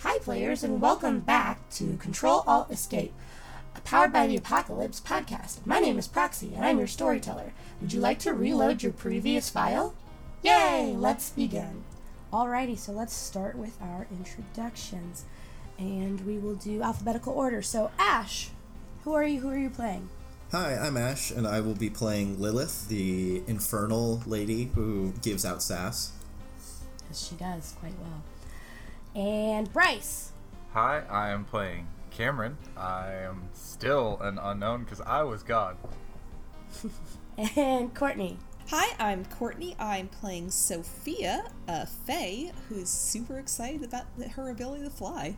Hi, players, and welcome back to Control Alt Escape, a Powered by the Apocalypse podcast. My name is Proxy, and I'm your storyteller. Would you like to reload your previous file? Yay! Let's begin. Alrighty, so let's start with our introductions, and we will do alphabetical order. So, Ash, who are you? Who are you playing? Hi, I'm Ash, and I will be playing Lilith, the infernal lady who gives out sass. Yes, she does quite well. And Bryce. Hi, I am playing Cameron. I am still an unknown because I was God. and Courtney. Hi, I'm Courtney. I'm playing Sophia, a Fae, who's super excited about her ability to fly.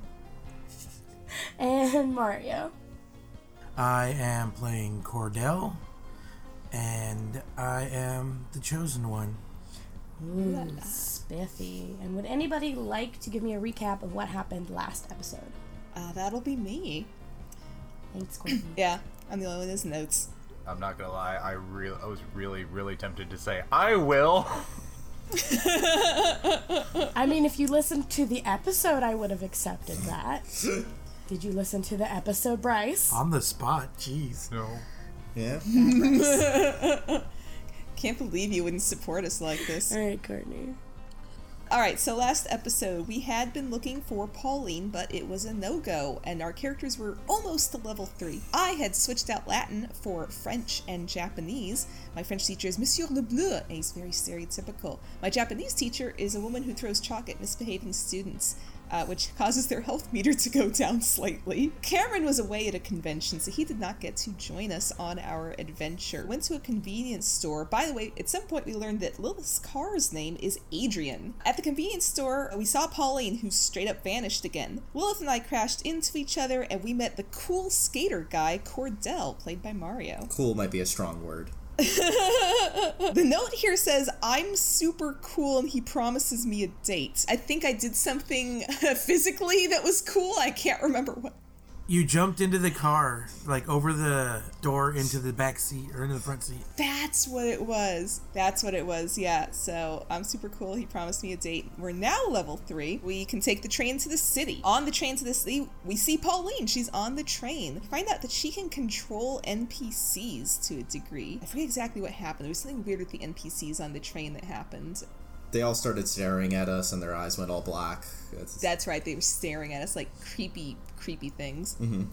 and Mario. I am playing Cordell, and I am the chosen one. Ooh, spiffy. And would anybody like to give me a recap of what happened last episode? Uh, that'll be me. Thanks, Courtney. yeah, I'm the only one with his notes. I'm not gonna lie, I really, I was really, really tempted to say I will. I mean, if you listened to the episode, I would have accepted that. Did you listen to the episode, Bryce? On the spot, jeez. No. Yeah. Can't believe you wouldn't support us like this. All right, Courtney. All right, so last episode we had been looking for Pauline, but it was a no go, and our characters were almost to level 3. I had switched out Latin for French and Japanese. My French teacher is Monsieur Lebleu, and he's very stereotypical. My Japanese teacher is a woman who throws chalk at misbehaving students uh, which causes their health meter to go down slightly. Cameron was away at a convention, so he did not get to join us on our adventure. Went to a convenience store. By the way, at some point we learned that Lilith's car's name is Adrian. At the convenience store, we saw Pauline, who straight up vanished again. Lilith and I crashed into each other, and we met the cool skater guy, Cordell, played by Mario. Cool might be a strong word. the note here says, I'm super cool and he promises me a date. I think I did something physically that was cool. I can't remember what. You jumped into the car, like over the door into the back seat or into the front seat. That's what it was. That's what it was, yeah. So I'm super cool. He promised me a date. We're now level three. We can take the train to the city. On the train to the city, we see Pauline. She's on the train. Find out that she can control NPCs to a degree. I forget exactly what happened. There was something weird with the NPCs on the train that happened they all started staring at us and their eyes went all black. That's, That's right. They were staring at us like creepy, creepy things. Mm-hmm.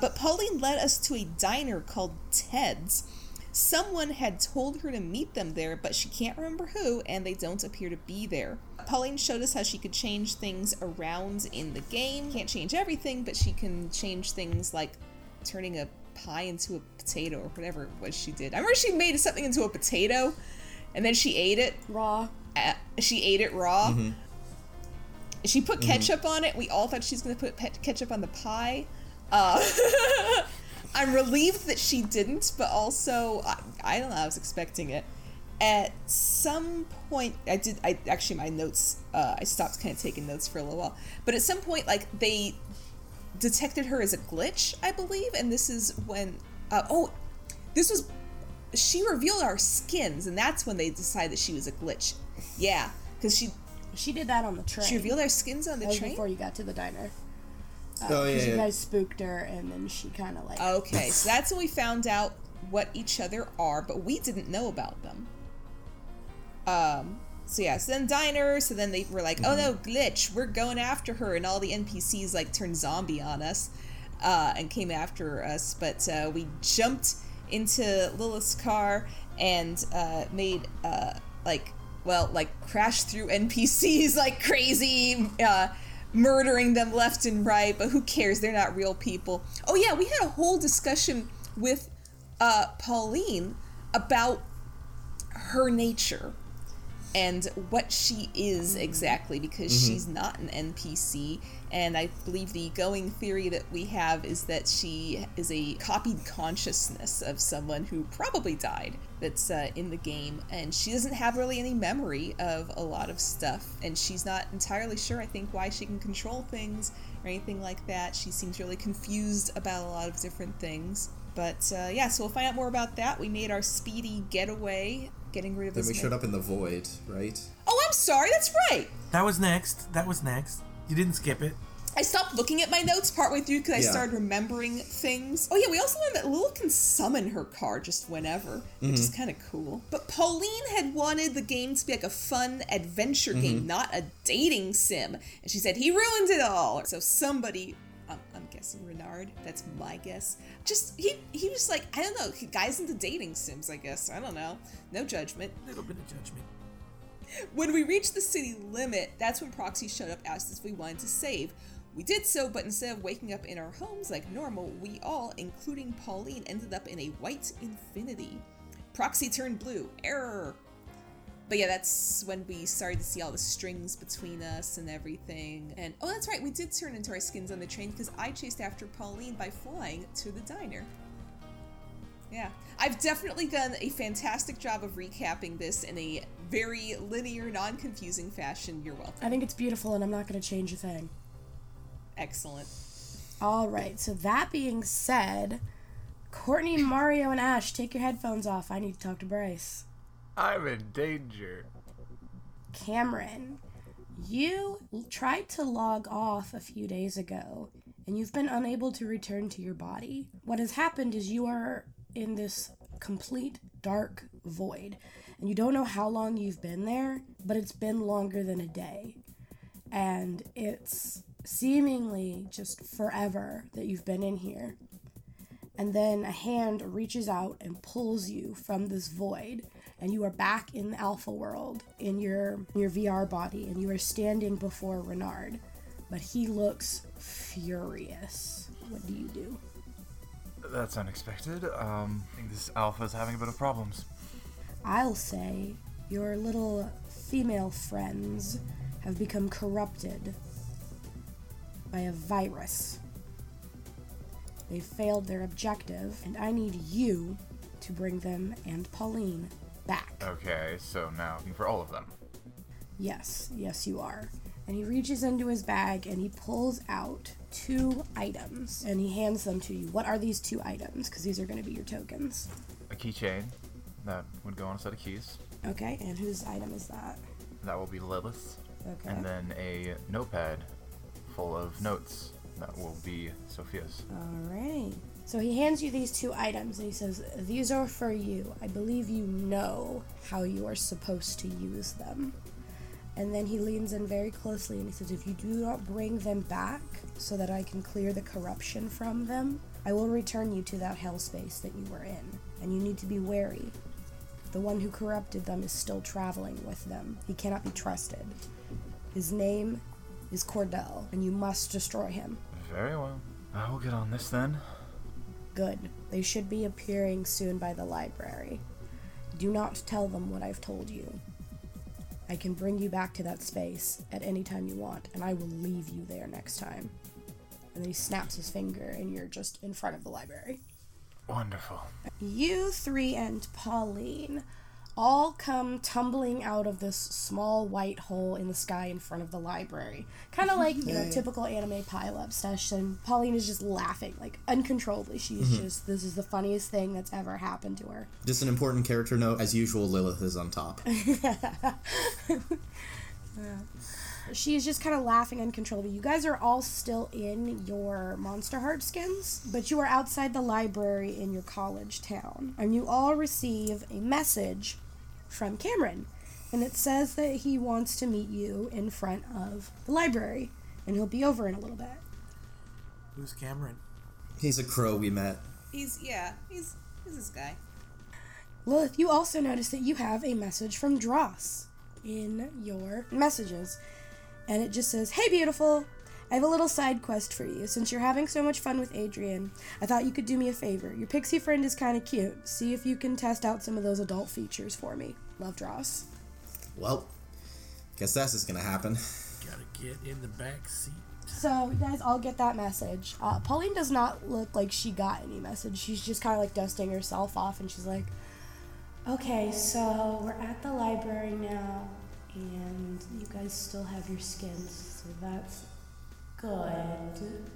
But Pauline led us to a diner called Ted's. Someone had told her to meet them there, but she can't remember who, and they don't appear to be there. Pauline showed us how she could change things around in the game. Can't change everything, but she can change things like turning a pie into a potato or whatever it was she did. I remember she made something into a potato and then she ate it raw. She ate it raw. Mm-hmm. She put mm-hmm. ketchup mm-hmm. on it. We all thought she was going to put pe- ketchup on the pie. Uh, I'm relieved that she didn't, but also I, I, don't know. I was expecting it. At some point, I did. I actually my notes. Uh, I stopped kind of taking notes for a little while. But at some point, like they detected her as a glitch, I believe, and this is when. Uh, oh, this was she revealed our skins, and that's when they decided that she was a glitch. Yeah, because she she did that on the train. She revealed our skins on the train before you got to the diner. Uh, oh yeah, yeah. You guys spooked her, and then she kind of like. Okay, so that's when we found out what each other are, but we didn't know about them. Um. So yeah, so then diner. So then they were like, "Oh no, mm-hmm. glitch! We're going after her!" And all the NPCs like turned zombie on us, uh, and came after us. But uh, we jumped into Lilith's car and uh, made uh, like well like crashed through NPCs like crazy. Uh, murdering them left and right, but who cares? They're not real people. Oh yeah, we had a whole discussion with uh, Pauline about her nature and what she is exactly because mm-hmm. she's not an NPC. And I believe the going theory that we have is that she is a copied consciousness of someone who probably died that's uh, in the game. And she doesn't have really any memory of a lot of stuff. And she's not entirely sure, I think, why she can control things or anything like that. She seems really confused about a lot of different things. But uh, yeah, so we'll find out more about that. We made our speedy getaway getting rid of then this. we showed up in the void, right? Oh, I'm sorry. That's right. That was next. That was next. You didn't skip it. I stopped looking at my notes partway through because I Yeah. started remembering things. Oh yeah, we also learned that Lilith can summon her car just whenever, which is Mm-hmm. kind of cool. But Pauline had wanted the game to be like a fun adventure Mm-hmm. game, not a dating sim, and she said he ruined it all. So somebody. I'm, I'm guessing Renard. That's my guess. Just he he was like I don't know. he- Guys into dating sims. I guess I don't know. No judgment. A little bit of judgment. When we reached the city limit, that's when Proxy showed up, asked us if we wanted to save. We did so, but instead of waking up in our homes like normal, we all, including Pauline, ended up in a white infinity. Proxy turned blue. Error. But yeah, that's when we started to see all the strings between us and everything. And oh, that's right, we did turn into our skins on the train because I chased after Pauline by flying to the diner. Yeah, I've definitely done a fantastic job of recapping this in a very linear, non confusing fashion. You're welcome. I think it's beautiful, and I'm not going to change a thing. Excellent. All right. So that being said, Courtney, Mario, and Ash, take your headphones off. I need to talk to Bryce. I'm in danger. Cameron, you tried to log off a few days ago, and you've been unable to return to your body. What has happened is you are in this complete dark void, and you don't know how long you've been there, but it's been longer than a day. And it's seemingly just forever that you've been in here. And then a hand reaches out and pulls you from this void, and you are back in the alpha world in your your VR body, and you are standing before Renard. But he looks furious. What do you do? That's unexpected. Um, I think this alpha is having a bit of problems. I'll say your little female friends have become corrupted by a virus. They failed their objective, and I need you to bring them and Pauline back. Okay, so now for all of them. Yes, yes, you are. And he reaches into his bag and he pulls out two items and he hands them to you. What are these two items? Because these are going to be your tokens. A keychain that would go on a set of keys. Okay, and whose item is that? That will be Lilith. Okay. And then a notepad full of notes. That will be Sophia's. Alright. So he hands you these two items and he says, These are for you. I believe you know how you are supposed to use them. And then he leans in very closely and he says, If you do not bring them back so that I can clear the corruption from them, I will return you to that hell space that you were in. And you need to be wary. The one who corrupted them is still traveling with them. He cannot be trusted. His name is Cordell, and you must destroy him. Very well. I will get on this then. Good. They should be appearing soon by the library. Do not tell them what I've told you. I can bring you back to that space at any time you want, and I will leave you there next time. And then he snaps his finger, and you're just in front of the library. Wonderful. You three and Pauline all come tumbling out of this small white hole in the sky in front of the library. Kind of like, you know, typical anime pile-up session. Pauline is just laughing, like, uncontrollably. She's mm-hmm. just, this is the funniest thing that's ever happened to her. Just an important character note. As usual, Lilith is on top. She is just kind of laughing uncontrollably. You guys are all still in your Monster Heart skins, but you are outside the library in your college town. And you all receive a message from Cameron. And it says that he wants to meet you in front of the library. And he'll be over in a little bit. Who's Cameron? He's a crow we met. He's yeah, he's he's this guy. Lilith, you also notice that you have a message from Dross in your messages. And it just says, Hey, beautiful, I have a little side quest for you. Since you're having so much fun with Adrian, I thought you could do me a favor. Your pixie friend is kind of cute. See if you can test out some of those adult features for me. Love, Dross. Well, guess that's just gonna happen. Gotta get in the back seat. So, you guys all get that message. Uh, Pauline does not look like she got any message. She's just kind of like dusting herself off, and she's like, Okay, so we're at the library now, and you guys still have your skins, so that's good.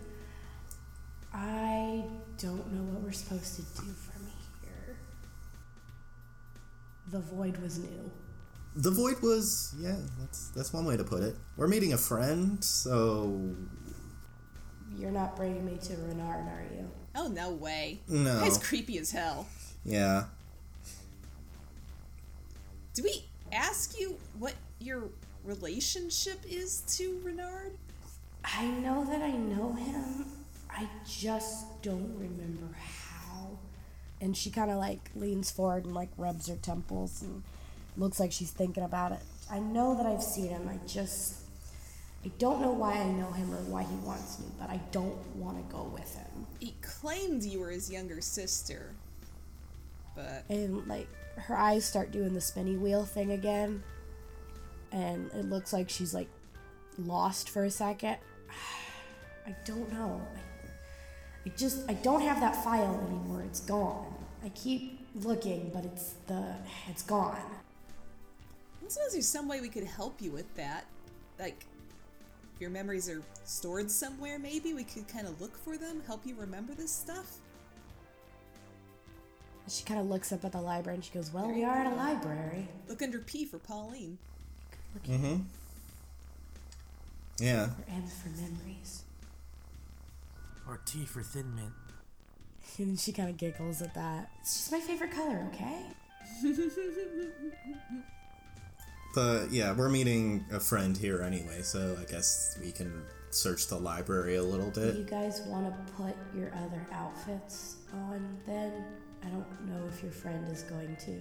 I don't know what we're supposed to do from here. The void was new. The void was yeah, that's that's one way to put it. We're meeting a friend, so you're not bringing me to Renard, are you? Oh no way. No. It's creepy as hell. Yeah. Do we ask you what your relationship is to Renard? I know that I know him. I just don't remember how. And she kind of like leans forward and like rubs her temples and looks like she's thinking about it. I know that I've seen him. I just. I don't know why I know him or why he wants me, but I don't want to go with him. He claimed you were his younger sister. But And like her eyes start doing the spinny wheel thing again. And it looks like she's like lost for a second. I don't know. I, I just I don't have that file anymore. It's gone. I keep looking, but it's the it's gone. I suppose there's some way we could help you with that. Like, if your memories are stored somewhere, maybe we could kind of look for them, help you remember this stuff. She kind of looks up at the library and she goes, "Well, we are at a library." Look under P for Pauline. Mm-hmm. Yeah. Or M for memories. Or T for Thin Mint. And she kind of giggles at that. It's just my favorite color, okay? But yeah, we're meeting a friend here anyway, so I guess we can search the library a little bit. You guys want to put your other outfits on then? I don't know if your friend is going to.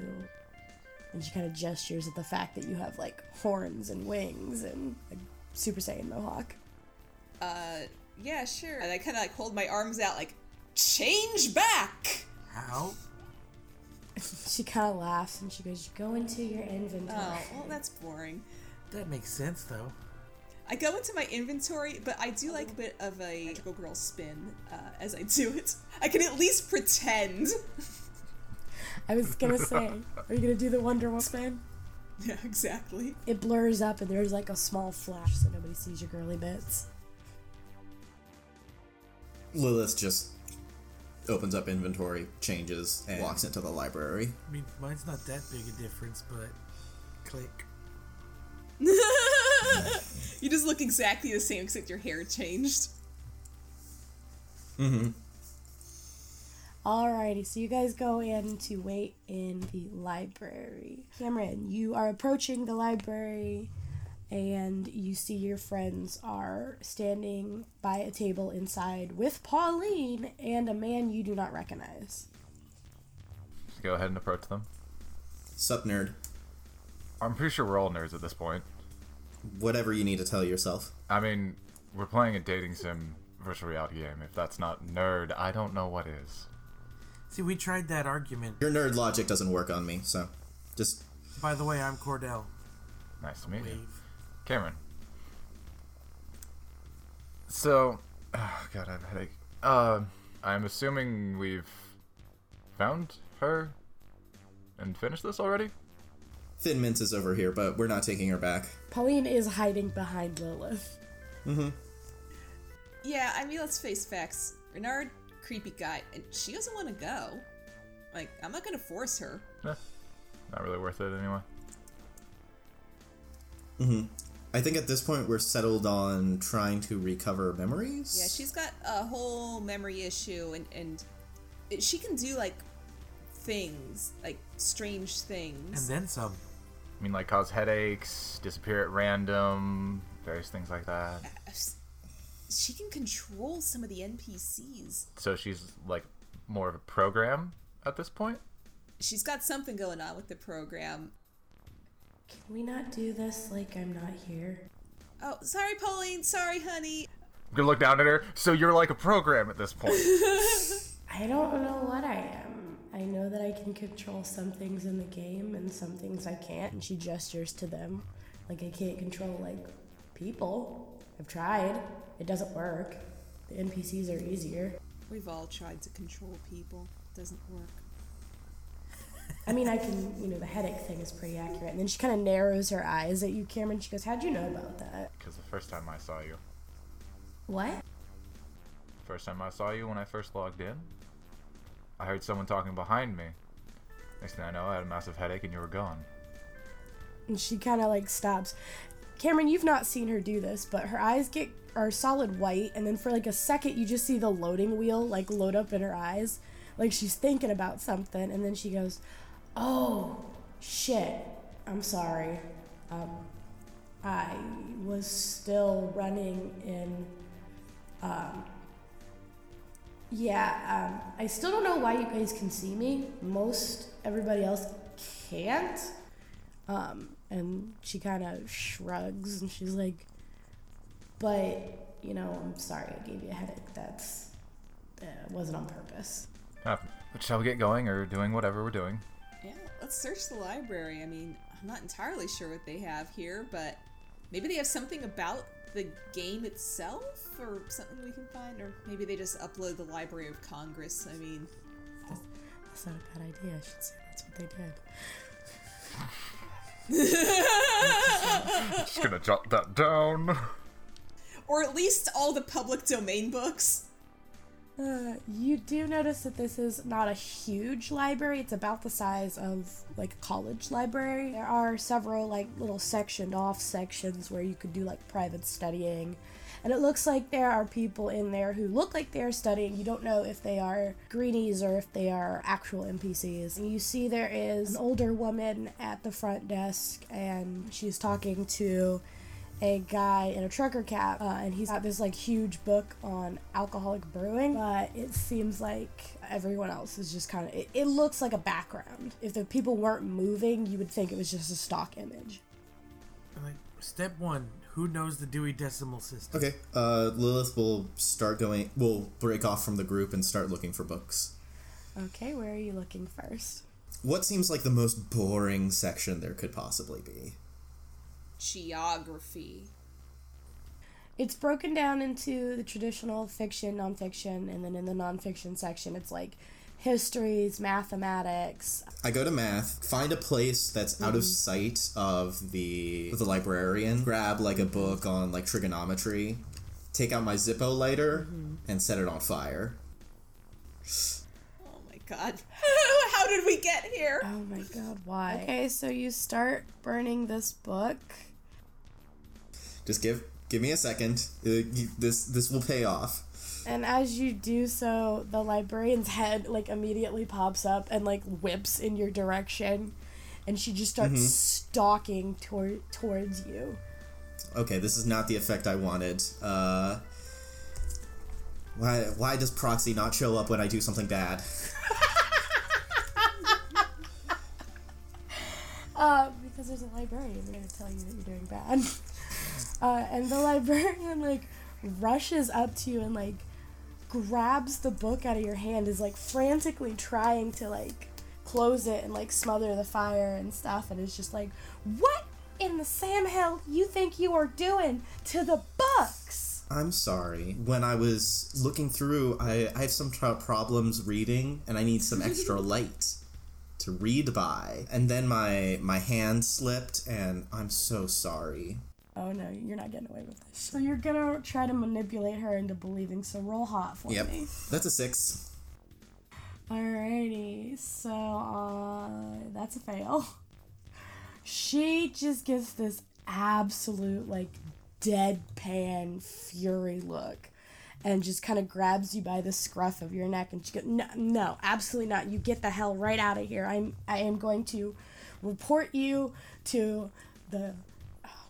And she kind of gestures at the fact that you have like horns and wings and a Super Saiyan mohawk. Uh, yeah, sure. And I kind of like hold my arms out, like, change back! How? She kind of laughs and she goes, "You go into your inventory." Oh, well, that's boring. That makes sense though. I go into my inventory, but I do like a bit of a magical girl spin uh, as I do it. I can at least pretend. I was gonna say, are you gonna do the Wonder Woman spin? Yeah, exactly. It blurs up and there's like a small flash so nobody sees your girly bits. Lilith just opens up inventory, changes, and walks into the library. I mean, mine's not that big a difference, but click. you just look exactly the same except your hair changed. Mm-hmm. Alrighty, so you guys go in to wait in the library. Cameron, you are approaching the library and you see your friends are standing by a table inside with Pauline and a man you do not recognize. Go ahead and approach them. Sup, nerd. I'm pretty sure we're all nerds at this point. Whatever you need to tell yourself. I mean, we're playing a dating sim virtual reality game. If that's not nerd, I don't know what is. See, we tried that argument. Your nerd logic doesn't work on me, so just By the way, I'm Cordell. Nice to meet you. Wave. Cameron. So, oh god, I have a headache. Uh, I'm assuming we've found her and finished this already? Thin Mint is over here, but we're not taking her back. Pauline is hiding behind Lilith. Mm-hmm. Yeah, I mean, let's face facts. Renard, creepy guy, and she doesn't want to go. Like, I'm not gonna force her. Eh, not really worth it anyway. Mm-hmm. I think at this point we're settled on trying to recover memories. Yeah, she's got a whole memory issue, and and it- she can do like things, like strange things, And then some. I mean, like cause headaches, disappear at random, various things like that. she can control some of the NPCs. So she's like more of a program at this point. She's got something going on with the program. Can we not do this like I'm not here? Oh, sorry, Pauline. Sorry, honey. I'm gonna look down at her. So you're like a program at this point. I don't know what I am. I know that I can control some things in the game and some things I can't. And she gestures to them. Like I can't control like people. I've tried. It doesn't work. The NPCs are easier. We've all tried to control people. It Doesn't work. I mean, I can, you know, the headache thing is pretty accurate. And then she kind of narrows her eyes at you, Cameron. She goes, How'd you know about that? Because the first time I saw you, What? first time I saw you when I first logged in, I heard someone talking behind me. Next thing I know, I had a massive headache and you were gone. And she kind of like stops. Cameron, you've not seen her do this, but her eyes get are solid white, and then for like a second, you just see the loading wheel like load up in her eyes, like she's thinking about something, and then she goes, "Oh, shit! I'm sorry. Um, I was still running in. Um, yeah, um, I still don't know why you guys can see me. Most everybody else can't. Um, and she kind of shrugs and she's like, but, you know, I'm sorry I gave you a headache. That's, uh, wasn't on purpose. Uh, shall we get going or doing whatever we're doing? Yeah, let's search the library. I mean, I'm not entirely sure what they have here, but maybe they have something about the game itself or something we can find, or maybe they just upload the Library of Congress. I mean, That's not a bad idea. I should say that's what they did. Just gonna jot that down. or at least all the public domain books. Uh, you do notice that this is not a huge library. It's about the size of like a college library. There are several like little sectioned off sections where you could do like private studying. And it looks like there are people in there who look like they're studying. You don't know if they are greenies or if they are actual NPCs. And you see there is an older woman at the front desk and she's talking to a guy in a trucker cap, uh, and he's got this like huge book on alcoholic brewing. But it seems like everyone else is just kind of. It, it looks like a background. If the people weren't moving, you would think it was just a stock image. Like, step one, who knows the Dewey Decimal System? Okay, uh, Lilith will start going. Will break off from the group and start looking for books. Okay, where are you looking first? What seems like the most boring section there could possibly be? Geography. It's broken down into the traditional fiction, nonfiction, and then in the nonfiction section, it's like histories, mathematics. I go to math, find a place that's out of mm-hmm. sight of the the librarian, grab like a mm-hmm. book on like trigonometry, take out my Zippo lighter, mm-hmm. and set it on fire. Oh my god. How did we get here? Oh my god, why? Okay, so you start burning this book. Just give give me a second. Uh, you, this this will pay off. And as you do so, the librarian's head like immediately pops up and like whips in your direction, and she just starts stalking toward towards you. Okay, this is not the effect I wanted. Uh, why why does Proxy not show up when I do something bad? Uh, because there's a librarian, they're gonna tell you that you're doing bad. Uh, and the librarian like rushes up to you and like grabs the book out of your hand, is like frantically trying to like close it and like smother the fire and stuff, and is just like, "What in the Sam Hill you think you are doing to the books?" I'm sorry. When I was looking through, I, I have some tr- problems reading, and I need some extra light to read by. And then my my hand slipped, and I'm so sorry. Oh no, you're not getting away with this. So you're gonna try to manipulate her into believing. So roll hot for Yep, me. that's a six. Alrighty, so uh, that's a fail. She just gives this absolute like deadpan fury look, and just kind of grabs you by the scruff of your neck, and she goes, "No, no, absolutely not! You get the hell right out of here! I'm I am going to report you to the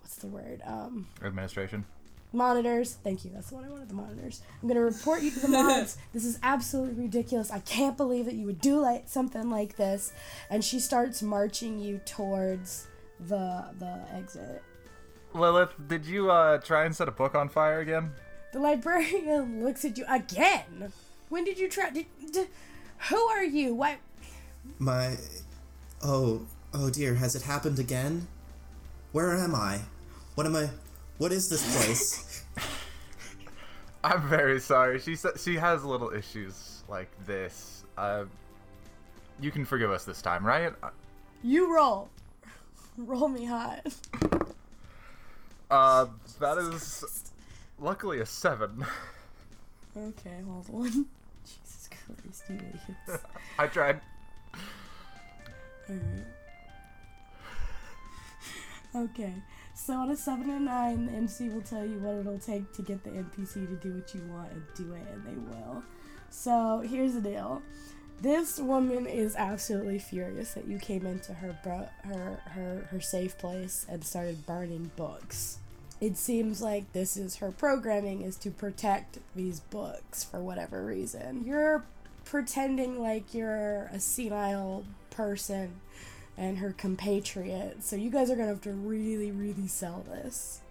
what's the word um." Administration. monitors. Thank you. That's the one I wanted. The monitors. I'm gonna report you to the mods. this is absolutely ridiculous. I can't believe that you would do like something like this. And she starts marching you towards the the exit. Lilith, did you uh, try and set a book on fire again? The librarian looks at you again. When did you try? Did, did, who are you? What? My. Oh, oh dear, has it happened again? Where am I? What am I. What is this place? I'm very sorry. She said she has little issues like this. Uh, you can forgive us this time, right? You roll. Roll me hot. Uh, that is luckily a seven. Okay, hold on. Jesus Christ, you idiots. I tried. Alright. Okay, so on a 7 and 9, the MC will tell you what it'll take to get the NPC to do what you want and do it, and they will. So here's the deal. This woman is absolutely furious that you came into her bro- her her her safe place and started burning books. It seems like this is her programming is to protect these books for whatever reason. You're pretending like you're a senile person and her compatriot. So you guys are gonna have to really, really sell this.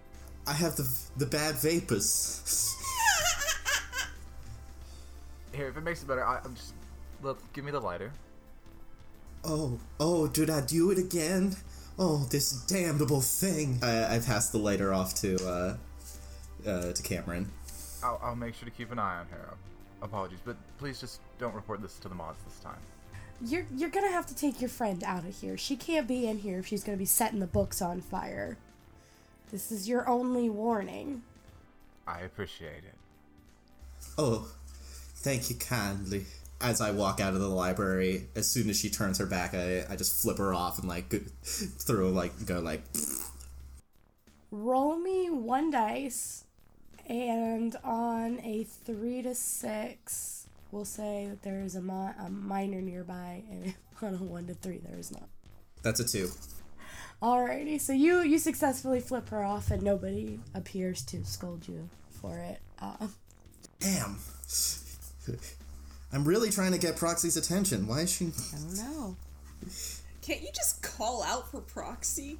I have the the bad vapors. Here, if it makes it better, I, I'm just look. Give me the lighter. Oh, oh, did I do it again? Oh, this damnable thing. I, I passed the lighter off to uh, uh, to Cameron. I'll, I'll make sure to keep an eye on her. Apologies, but please just don't report this to the mods this time. You're you're gonna have to take your friend out of here. She can't be in here if she's gonna be setting the books on fire. This is your only warning. I appreciate it. Oh, thank you kindly. As I walk out of the library, as soon as she turns her back, I, I just flip her off and like throw like go like. Roll me one dice, and on a three to six, we'll say that there is a, mi- a minor nearby, and on a one to three, there is not. That's a two. Alrighty, so you you successfully flip her off, and nobody appears to scold you for it. Uh, Damn. I'm really trying to get Proxy's attention. Why is she? I don't know. Can't you just call out for proxy?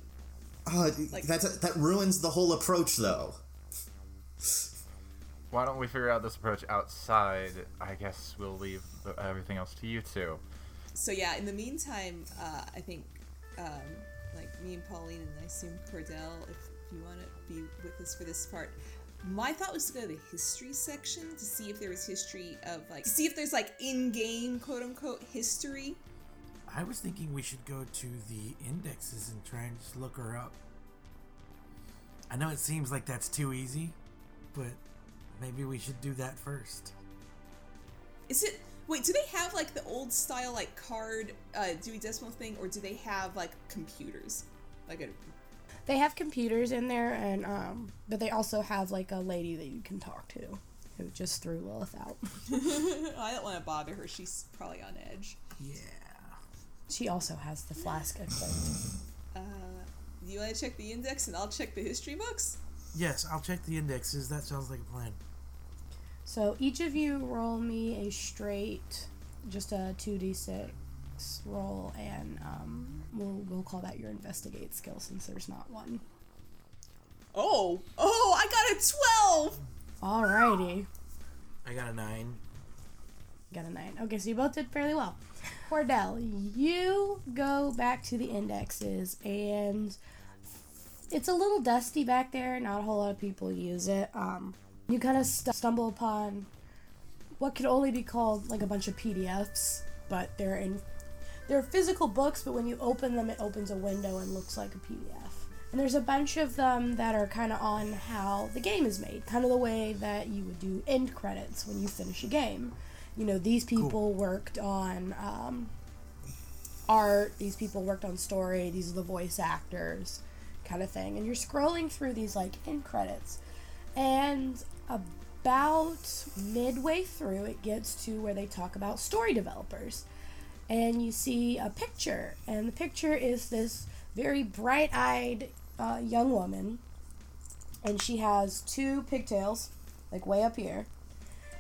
Uh, Like- that that ruins the whole approach, though. Why don't we figure out this approach outside? I guess we'll leave the, everything else to you two. So yeah, in the meantime, uh, I think um, like me and Pauline and I assume Cordell, if you want to be with us for this part. My thought was to go to the history section to see if there was history of like to see if there's like in-game quote unquote history. I was thinking we should go to the indexes and try and just look her up. I know it seems like that's too easy, but maybe we should do that first. Is it wait? Do they have like the old style like card uh, Dewey Decimal thing, or do they have like computers? Like a They have computers in there, and um, but they also have like a lady that you can talk to, who just threw Lilith out. I don't want to bother her. She's probably on edge. Yeah. She also has the flask equipped. Uh, do you want to check the index and I'll check the history books? Yes, I'll check the indexes. That sounds like a plan. So each of you roll me a straight, just a two d six roll, and um, we'll we'll call that your investigate skill since there's not one. Oh, oh, I got a 12! Alrighty, I got a nine. got a nine. Okay, so you both did fairly well. Cordell, you go back to the indexes, and it's a little dusty back there. Not a whole lot of people use it. Um, you kind of st- stumble upon what could only be called like a bunch of PDFs, but they're in they're physical books. But when you open them, it opens a window and looks like a PDF. And there's a bunch of them that are kind of on how the game is made, kind of the way that you would do end credits when you finish a game. You know, these people worked on um, art, these people worked on story, these are the voice actors, kind of thing. And you're scrolling through these like end credits, and about midway through, it gets to where they talk about story developers. And you see a picture, and the picture is this very bright eyed uh, young woman, and she has two pigtails, like way up here,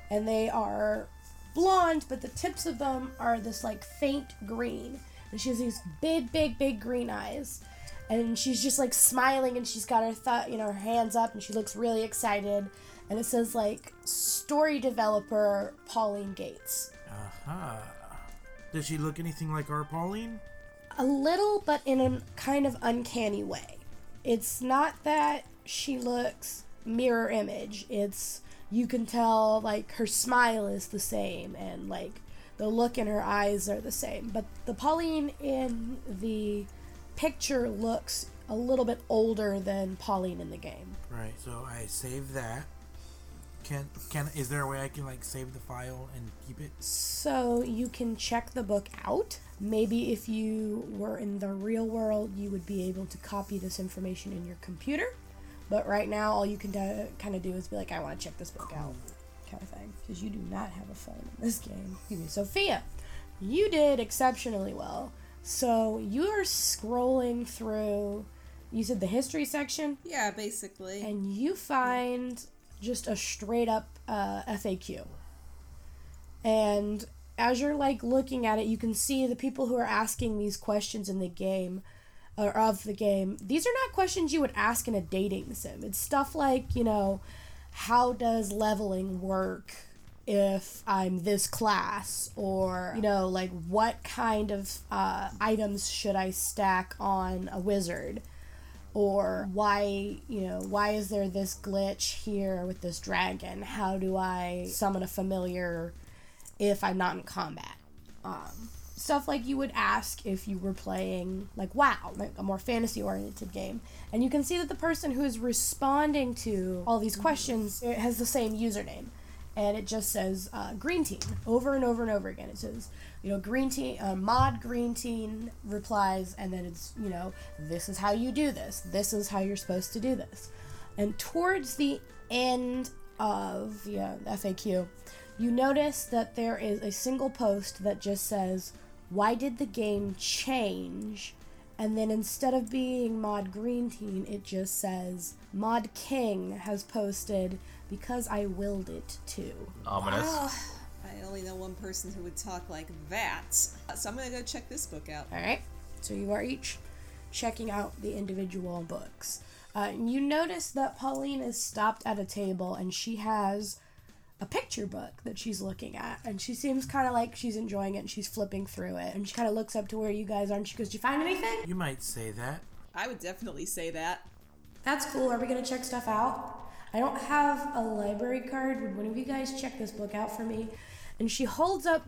and they are blonde, but the tips of them are this like faint green. And she has these big, big, big green eyes. And she's just like smiling and she's got her thought, you know, her hands up and she looks really excited. And it says like story developer Pauline Gates. Aha. Does she look anything like our Pauline? A little, but in a kind of uncanny way. It's not that she looks mirror image. It's you can tell like her smile is the same and like the look in her eyes are the same. But the Pauline in the picture looks a little bit older than Pauline in the game. Right, so I save that. Can can is there a way I can like save the file and keep it? So you can check the book out. Maybe if you were in the real world, you would be able to copy this information in your computer. But right now, all you can do, kind of do is be like, I want to check this book out, kind of thing. Because you do not have a phone in this game. Excuse me, Sophia, you did exceptionally well. So you are scrolling through. You said the history section, Yeah, basically. and you find just a straight up uh, FAQ. And as you're like looking at it, you can see the people who are asking these questions in the game or of the game. These are not questions you would ask in a dating sim. It's stuff like, you know, how does leveling work if I'm this class? Or, you know, like what kind of uh, items should I stack on a wizard? Or why you know why is there this glitch here with this dragon? How do i summon a familiar if i'm not in combat? Um, stuff like you would ask if you were playing like wow like a more fantasy oriented game. And you can see that the person who is responding to all these questions it has the same username. And it just says uh, green team over and over and over again. It says you know green teen uh, mod green teen replies and then it's you know this is how you do this. This is how you're supposed to do this. And towards the end of yeah, the faq you notice that there is a single post that just says why did the game change? And then instead of being mod green teen it just says mod king has posted because i willed it to Ominous. Oh, I only know one person who would talk like that. So I'm gonna go check this book out. All right. So you are each checking out the individual books. Uh, and you notice that Pauline is stopped at a table and she has a picture book that she's looking at. And she seems kind of like she's enjoying it and she's flipping through it. And she kind of looks up to where you guys are and she goes, Did you find anything? You might say that. I would definitely say that. That's cool. Are we going to check stuff out? I don't have a library card. Would one of you guys check this book out for me? And she holds up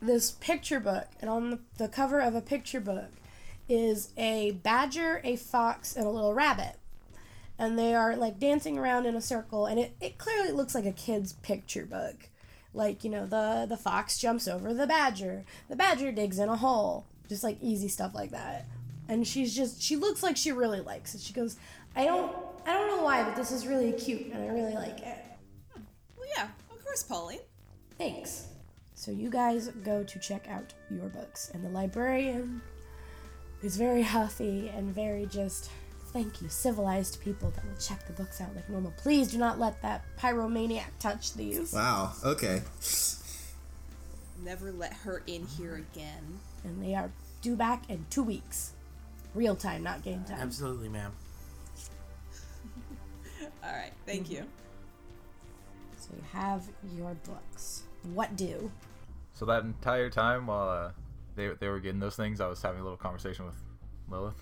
this picture book, and on the, cover of a picture book is a badger, a fox, and a little rabbit. And they are like dancing around in a circle, and it, it clearly looks like a kid's picture book. Like, you know, the, the fox jumps over the badger, the badger digs in a hole. Just like easy stuff like that. And she's just, she looks like she really likes it. She goes, I don't, I don't know why, but this is really cute, and I really like it. Well, yeah, of course, Pauline. Thanks. So you guys go to check out your books, and the librarian is very huffy and very just thank you, civilized people that will check the books out like normal. Please do not let that pyromaniac touch these. Wow. Okay. Never let her in here again. And they are due back in two weeks. Real time, not game time. Absolutely, ma'am. All right, thank you. So you have your books. What do? So that entire time while uh, they they were getting those things, I was having a little conversation with Lilith.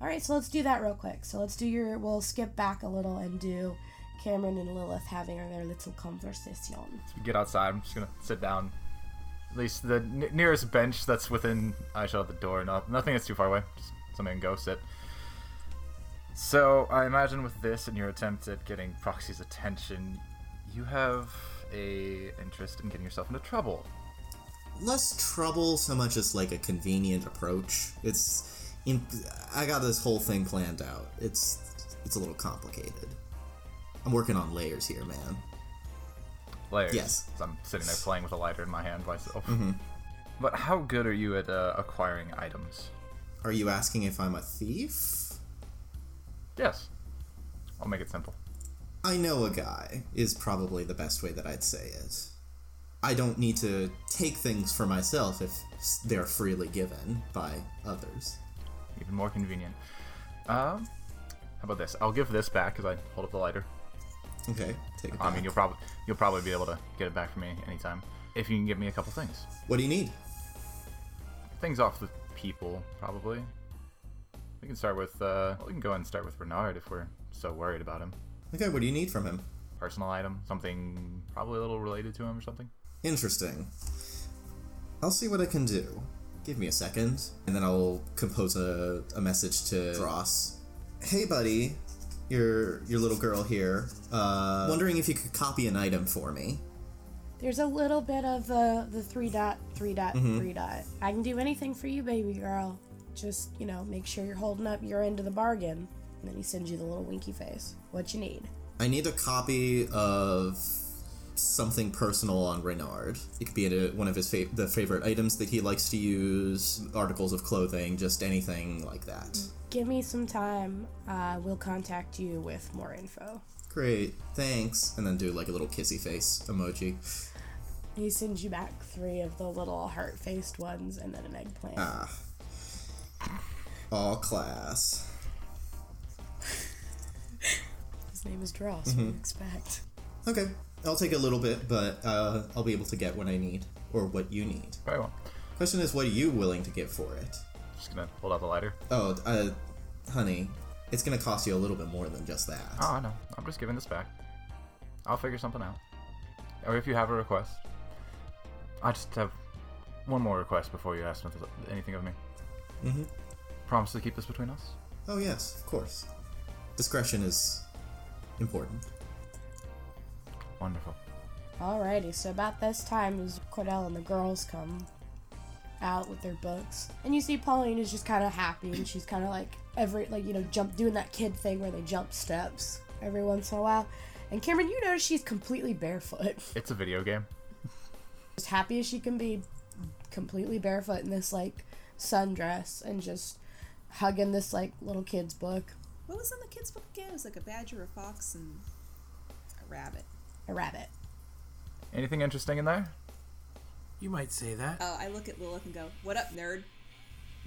All right, so let's do that real quick. So let's do your. We'll skip back a little and do Cameron and Lilith having their little conversation. So we get outside. I'm just gonna sit down. At least the n- nearest bench that's within eyeshot of the door. Not nothing that's too far away. Just something can go sit. So I imagine with this and your attempt at getting Proxy's attention, you have a interest in getting yourself into trouble. Less trouble so much as like a convenient approach. It's. In, I got this whole thing planned out. It's it's a little complicated. I'm working on layers here, man. Layers. Yes. I'm sitting there playing with a lighter in my hand myself. But how good are you at uh, acquiring items? Are you asking if I'm a thief? Yes. I'll make it simple. I know a guy is probably the best way that I'd say it. I don't need to take things for myself if they're freely given by others. Even more convenient. Um, how about this? I'll give this back because I hold up the lighter. Okay, take it. I mean, you'll probably you'll probably be able to get it back from me anytime if you can give me a couple things. What do you need? Things off the people, probably. We can start with. Uh, we can go ahead and start with Renard if we're so worried about him. Okay, what do you need from him? Personal item, something probably a little related to him or something. Interesting. I'll see what I can do. Give me a second, and then I'll compose a, a message to Dross. Hey, buddy. your your little girl here. Uh, wondering if you could copy an item for me. There's a little bit of the the three dot three dot three dot. I can do anything for you, baby girl. Just you know, make sure you're holding up your end of the bargain. And then he sends you the little winky face. What you need? I need a copy of something personal on Renard. It could be a, one of his fa- the favorite items that he likes to use, articles of clothing, just anything like that. Give me some time. Uh, we'll contact you with more info. Great, thanks. And then do like a little kissy face emoji. He sends you back three of the little heart faced ones and then an eggplant. Ah. All class. His name is Dross. What do you expect? Okay, I'll take a little bit, but uh, I'll be able to get what I need or what you need. Very well. Question is, what are you willing to give for it? Just gonna hold out the lighter. Oh, uh, honey, it's gonna cost you a little bit more than just that. Oh, I know. I'm just giving this back. I'll figure something out. Or if you have a request. I just have one more request before you ask anything of me. Mm-hmm. Promise to keep this between us? Oh yes, of course. Discretion is important. Wonderful. Alrighty, so about this time is Cordell and the girls come out with their books. And you see Pauline is just kind of happy and she's kind of like every, like, you know, jump, doing that kid thing where they jump steps every once in a while. And Cameron, you notice she's completely barefoot. It's a video game. As happy as she can be, completely barefoot in this, like, sundress and just hugging this, like, little kid's book. What was in the kids' book again? It was like a badger, a fox, and a rabbit. A rabbit. Anything interesting in there? You might say that. Oh, I look at Lilith and go, "What up, nerd?"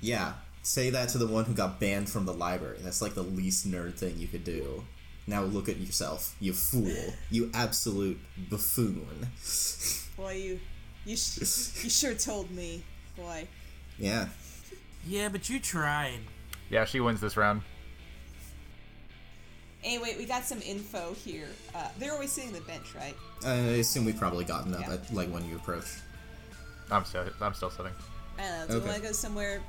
Yeah, say that to the one who got banned from the library. That's like the least nerd thing you could do. Now look at yourself, you fool, you absolute buffoon. Boy, you, you, sh- you sure told me, boy. Yeah, Yeah, but you tried. Yeah, she wins this round. Anyway, we got some info here. Uh, they're always sitting on the bench, right? I assume we've probably gotten up Yeah. at like when you approach. I'm still I'm still sitting. I don't know. Do Okay. we want to go somewhere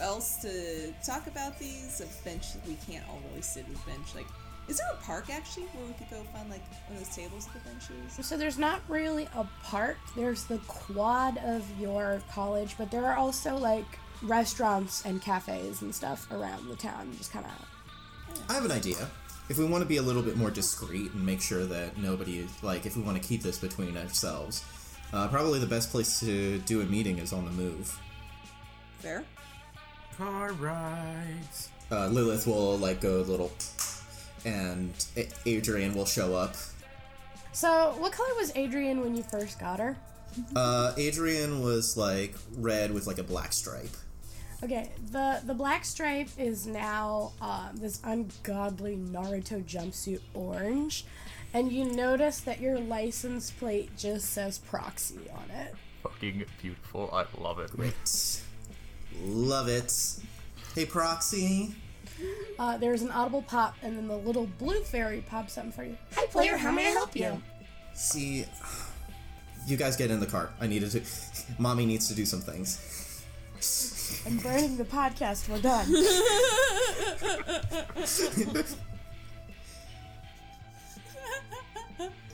else to talk about these? A bench we can't all really sit at the bench. Like, is there a park actually where we could go find like one of those tables with the benches? So there's not really a park. There's the quad of your college, but there are also like restaurants and cafes and stuff around the town. Just kind of. I have an idea. If we want to be a little bit more discreet and make sure that nobody, like, if we want to keep this between ourselves, uh, probably the best place to do a meeting is on the move. Fair. Car rides. Uh, Lilith will, like, go a little, and Adrian will show up. So what color was Adrian when you first got her? Uh, Adrian was, like, red with, like, a black stripe. Okay, the the black stripe is now um, this ungodly Naruto jumpsuit orange, and you notice that your license plate just says proxy on it. Fucking beautiful. I love it. Great. Love it. Hey, Proxy. Uh, there's an audible pop, and then the little blue fairy pops up for you. Hi, player. How may I help you? See, you guys get in the car. I needed to. Mommy needs to do some things. I'm burning the podcast. We're done.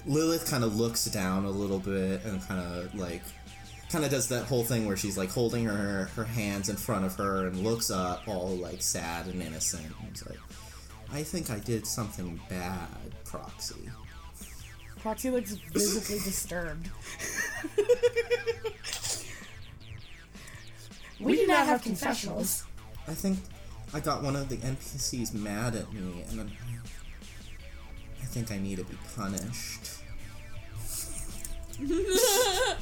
Lilith kind of looks down a little bit and kind of like kind of does that whole thing where she's like holding her her hands in front of her and looks up all like sad and innocent and it's like I think I did something bad, Proxy. Proxy looks visibly disturbed. We do not have confessionals. I think I got one of the NPCs mad at me and I'm, I think I need to be punished.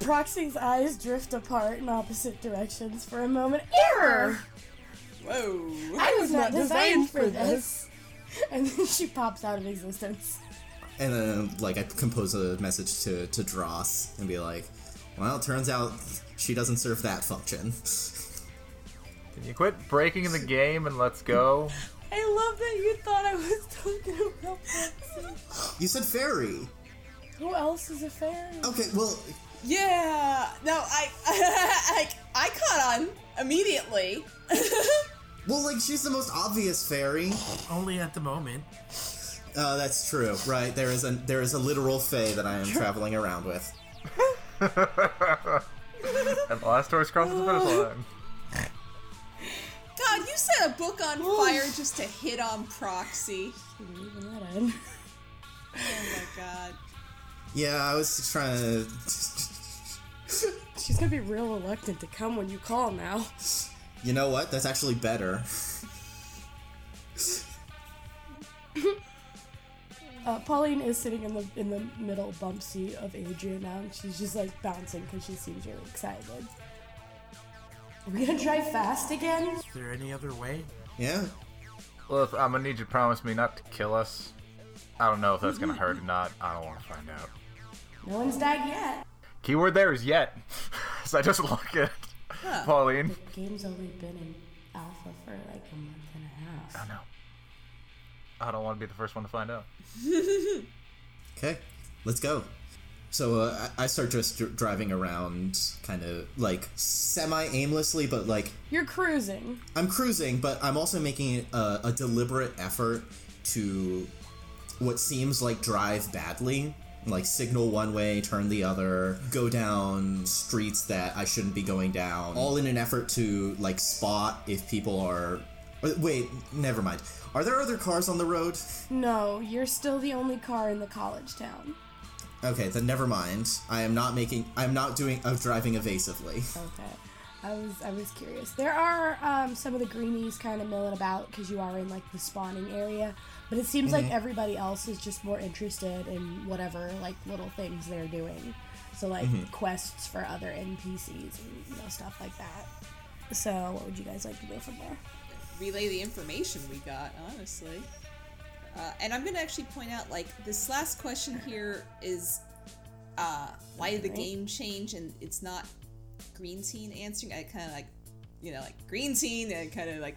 Proxy's eyes drift apart in opposite directions for a moment. Error! Whoa. I was not designed for this. And then she pops out of existence. And then, like, I compose a message to, to Dross and be like, well, it turns out she doesn't serve that function. Can you quit breaking the game and let's go? I love that you thought I was talking about Proxy. You said fairy. Who else is a fairy? Okay, well, Yeah. No, I, I, I caught on immediately. Well, like she's the most obvious fairy. Only at the moment. Uh, that's true, right? There is a there is a literal fae that I am traveling around with. And the last horse crosses the finish line. God, you set a book on fire just to hit on Proxy. Leaving that in. Oh my god. Yeah, I was just trying to. She's gonna be real reluctant to come when you call now. You know what? That's actually better. Uh, Pauline is sitting in the in the middle bump seat of Adrian now, and she's just like bouncing because she seems really excited. Are we gonna drive fast again? Is there any other way? Yeah. Lilith, I'm gonna need you to promise me not to kill us. I don't know if that's gonna hurt or not. I don't want to find out. No one's died yet. Keyword there is yet. so I just look at Pauline. The game's only been in alpha for like a month and a half. I know. I don't want to be the first one to find out. Okay, let's go. So uh, I I start just dr- driving around, kind of like semi aimlessly, but like You're cruising. I'm cruising, but I'm also making a, a deliberate effort to what seems like drive badly. Like signal one way, turn the other, go down streets that I shouldn't be going down, all in an effort to like spot if people are. uh, Wait, never mind. Are there other cars on the road? No, you're still the only car in the college town. Okay, then never mind. I am not making. I am not doing. of driving evasively. Okay. I was I was curious. There are um, some of the greenies kind of milling about because you are in like the spawning area, but it seems like everybody else is just more interested in whatever like little things they're doing. So like quests for other NPCs and you know stuff like that. So what would you guys like to do from there? Relay the information we got, honestly. Uh, and I'm gonna actually point out, like, this last question here is, uh, why did the game change and it's not Green Teen answering? I kind of like, you know, like Green Teen and kind of like,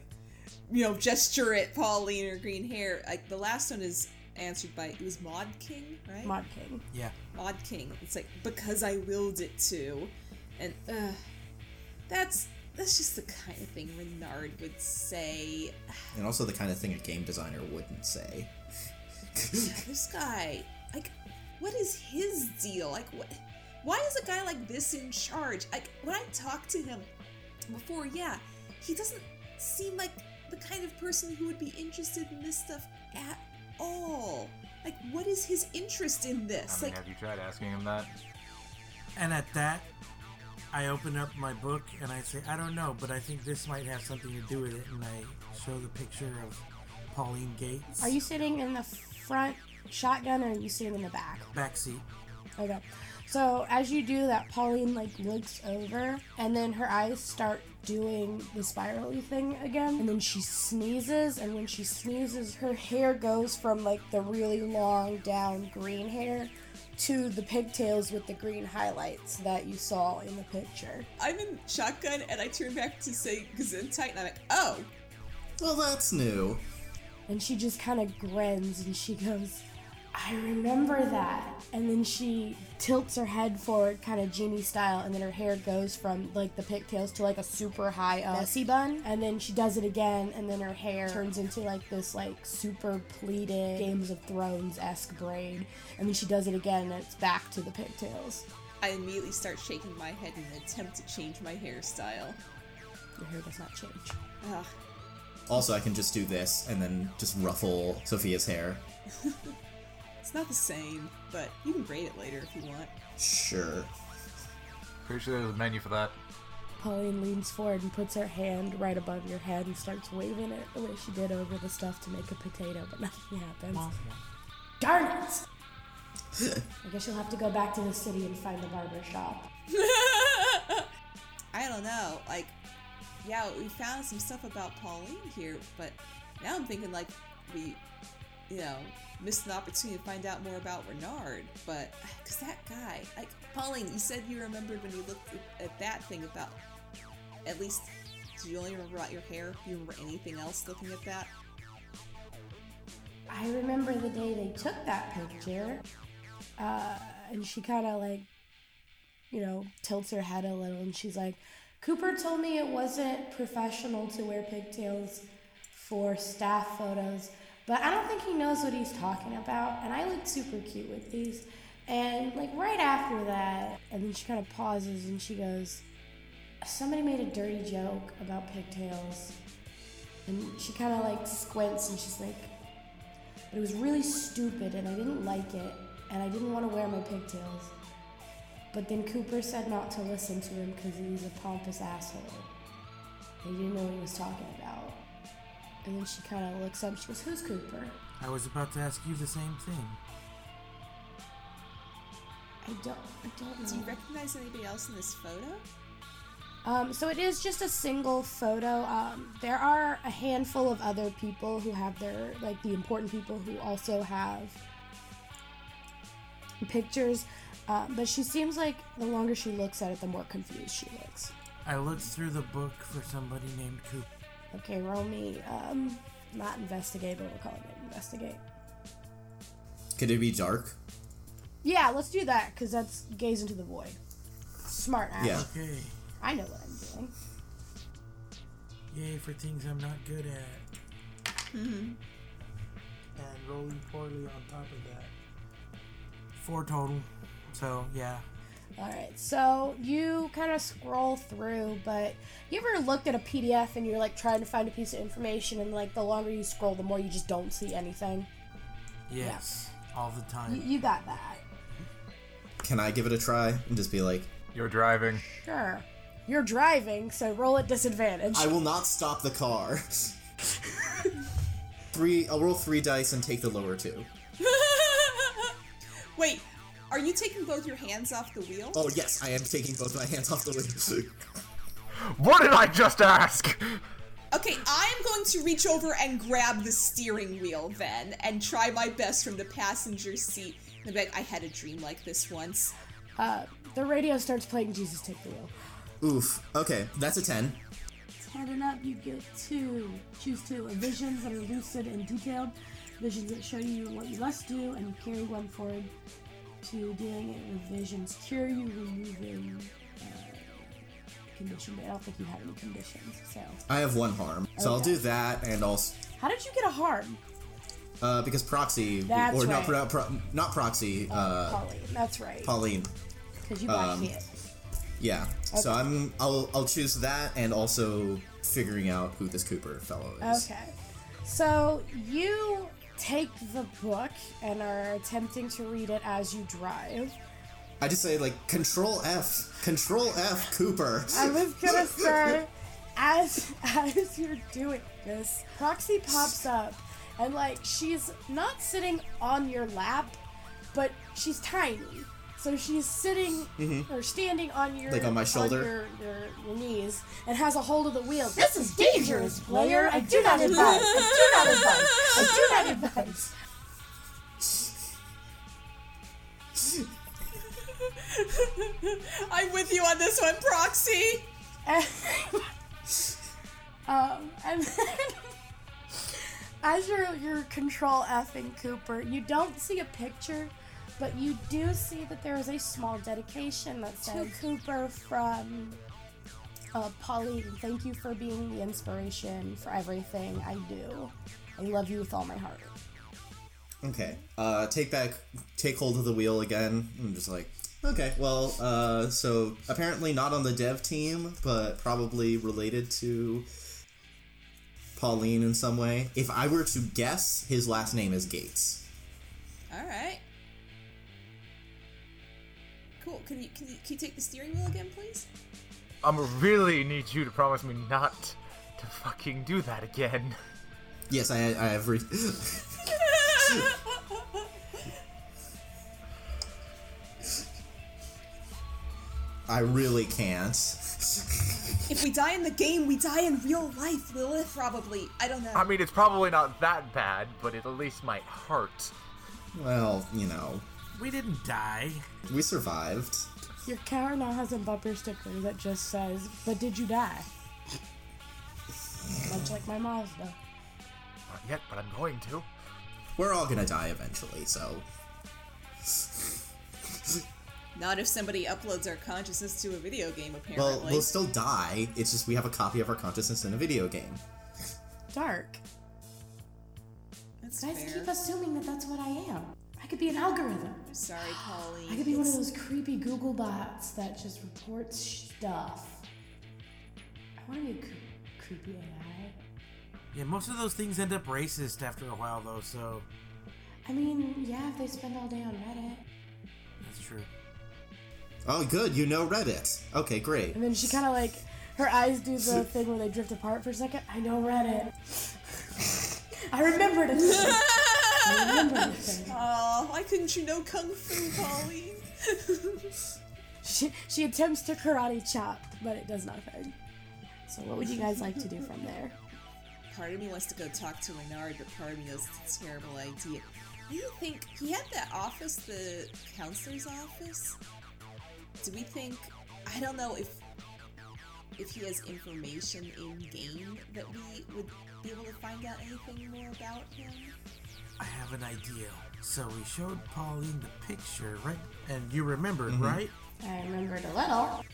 you know, gesture at Pauline or green hair. Like the last one is answered by it was Mod King, right? Mod King. Yeah. Mod King. It's like because I willed it to, and uh, that's that's just the kind of thing Renard would say. And also the kind of thing a game designer wouldn't say. This guy, like, what is his deal? Like, what? Why is a guy like this in charge? Like, when I talked to him before, yeah, he doesn't seem like the kind of person who would be interested in this stuff at all. Like, what is his interest in this? I mean, Like, have you tried asking him that? And at that, I open up my book and I say, I don't know, but I think this might have something to do with it. And I show the picture of Pauline Gates. Are you sitting in the front shotgun or are you sitting in the back? Back seat. Okay. So as you do that, Pauline like looks over, and then her eyes start doing the spirally thing again, and then she sneezes, and when she sneezes, her hair goes from like the really long down green hair to the pigtails with the green highlights that you saw in the picture. I'm in shotgun, and I turn back to say Gesundheit, and I'm like, oh, Well, that's new. And she just kind of grins and she goes, I remember that. And then she tilts her head forward, kind of genie style, and then her hair goes from like the pigtails to like a super high uh, messy bun. And then she does it again, and then her hair turns into like this like super pleated Games of Thrones esque braid. And then she does it again, and it's back to the pigtails. I immediately start shaking my head in an attempt to change my hairstyle. Your hair does not change. Ugh. Also, I can just do this and then just ruffle Sophia's hair. It's not the same, but you can braid it later if you want. Sure. Pretty sure there's a menu for that. Pauline leans forward and puts her hand right above your head and starts waving it the way she did over the stuff to make a potato, but nothing happens. Darn it! I guess you'll have to go back to the city and find the barber shop. I don't know. Like, yeah, we found some stuff about Pauline here, but now I'm thinking like we, you know, missed an opportunity to find out more about Renard. But because that guy, like Pauline, you said you remembered when you looked at, at that thing about. At least, do you only remember about your hair? Do you remember anything else looking at that? I remember the day they took that picture, uh, and she kind of like, you know, tilts her head a little, and she's like, Cooper told me it wasn't professional to wear pigtails for staff photos, but I don't think he knows what he's talking about. And I look super cute with these. And like right after that, and then she kind of pauses and she goes, Somebody made a dirty joke about pigtails. And she kind of like squints and she's like, But it was really stupid and I didn't like it. And I didn't want to wear my pigtails. But then Cooper said not to listen to him because he's a pompous asshole. He didn't know what he was talking about. And then she kind of looks up. She goes, "Who's Cooper?" I was about to ask you the same thing. I don't. I don't know. Do you recognize anybody else in this photo? Um, so it is just a single photo. Um, there are a handful of other people who have their like the important people who also have pictures. Uh, but she seems like the longer she looks at it, the more confused she looks. I looked through the book for somebody named Coop. Okay, roll me. Um, not investigate, but we'll call it investigate. Could it be dark? Yeah, let's do that because that's gaze into the void. Smart ass. Yeah. Okay. I know what I'm doing. Yay for things I'm not good at. And rolling poorly on top of that. Four total. So, yeah. All right, so you kind of scroll through, but you ever looked at a PDF and you're like trying to find a piece of information, and like the longer you scroll, the more you just don't see anything? Yes. All the You, time. you got that. Can I give it a try and just be like, You're driving. Sure. You're driving, so roll at disadvantage. I will not stop the car. three. I'll roll three dice and take the lower two. Wait, are you taking both your hands off the wheel? Oh yes, I am taking both my hands off the wheel. What did I just ask? Okay, I'm going to reach over and grab the steering wheel then, and try my best from the passenger seat. I bet I had a dream like this once. Uh, the radio starts playing Jesus Take the Wheel. Oof. Okay, that's a ten. Ten and up, you get two. Choose two. Visions that are lucid and detailed. Visions that show you what you must do, and you carry one forward to doing it with visions. Cure you, removing uh, condition, but I don't think you have any conditions. So, I have one harm, so I'll do that and also how did you get a harm? uh, because proxy That's or not right. pro, pro, not proxy. Uh, Pauline. That's right. Pauline. Because you got um, hit. Yeah. So I'm I'll I'll choose that and also figuring out who this Cooper fellow is. Okay. So you take the book and are attempting to read it as you drive. I just say like Control F, Control F, Cooper. I was gonna say, as as you're doing this, Proxy pops up, and like she's not sitting on your lap, but she's tiny. So she's sitting or standing on your Mm-hmm. Like on my shoulder? your, your, your knees, and has a hold of the wheel. This is dangerous, player. I do not advise. I do not advise. I do not advise. I'm with you on this one, Proxy! um, and then as you're, you're control Fing Cooper, you don't see a picture, but you do see that there is a small dedication that says to Cooper from uh, Pauline. Thank you for being the inspiration for everything I do. I love you with all my heart. Okay. Uh, take back, take hold of the wheel again. I'm just like, okay, well, uh, so apparently not on the dev team, but probably related to Pauline in some way. If I were to guess, his last name is Gates. Alright. Cool. Can you, can you can you take the steering wheel again, please? I'm really need you to promise me not to fucking do that again. Yes, I, I have. Re- I really can't. If we die in the game, we die in real life, Lilith, probably. I don't know. I mean, it's probably not that bad, but it at least might hurt. Well, you know, We didn't die. we survived. Your car now has a bumper sticker that just says, But did you die? Much like my Mazda. Not yet, but I'm going to. We're all gonna die eventually, so. Not if somebody uploads our consciousness to a video game, apparently. Well, we'll still die. It's just we have a copy of our consciousness in a video game. Dark. That's Guys fair. keep assuming that that's what I am. I could be an algorithm. Sorry, Pauline. I could be one of those creepy Google bots that just reports stuff. I want to be a cre- creepy AI. Yeah, most of those things end up racist after a while, though, so I mean, yeah, if they spend all day on Reddit. that's true. Oh, good. You know Reddit. Okay, great. And then she kind of like, her eyes do the thing where they drift apart for a second. I know Reddit. I remembered it. I remembered it. Aw, why couldn't you know Kung Fu, Pauline? She, she attempts to karate chop, but it does nothing. So what would you guys like to do from there? part of me wants to go talk to Renard, but part of me knows it's a terrible idea. Do you think he had that office, the counselor's office? Do we think I don't know if if he has information in game that we would be able to find out anything more about him? I have an idea. So we showed Pauline the picture, right? And you remembered, Mm-hmm. right? I remembered a little.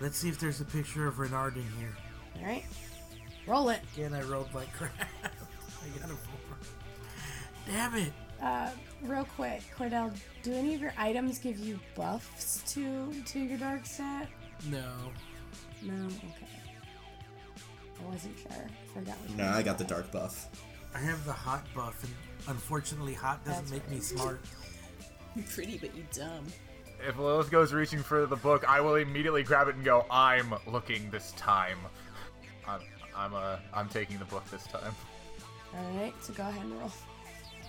Let's see if there's a picture of Renard in here. All right, roll it. Again, I rolled like crap. I got a four. Damn it! Uh, real quick, Cordell, do any of your items give you buffs to to your dark stat? No. No. Okay. I wasn't sure. I forgot. No, I got the had. dark buff. I have the hot buff, and unfortunately, hot doesn't That's make me smart. You're pretty, but you dumb. If Lilith goes reaching for the book, I will immediately grab it and go, I'm looking this time. I'm, I'm, uh, I'm taking the book this time. All right, so go ahead and roll.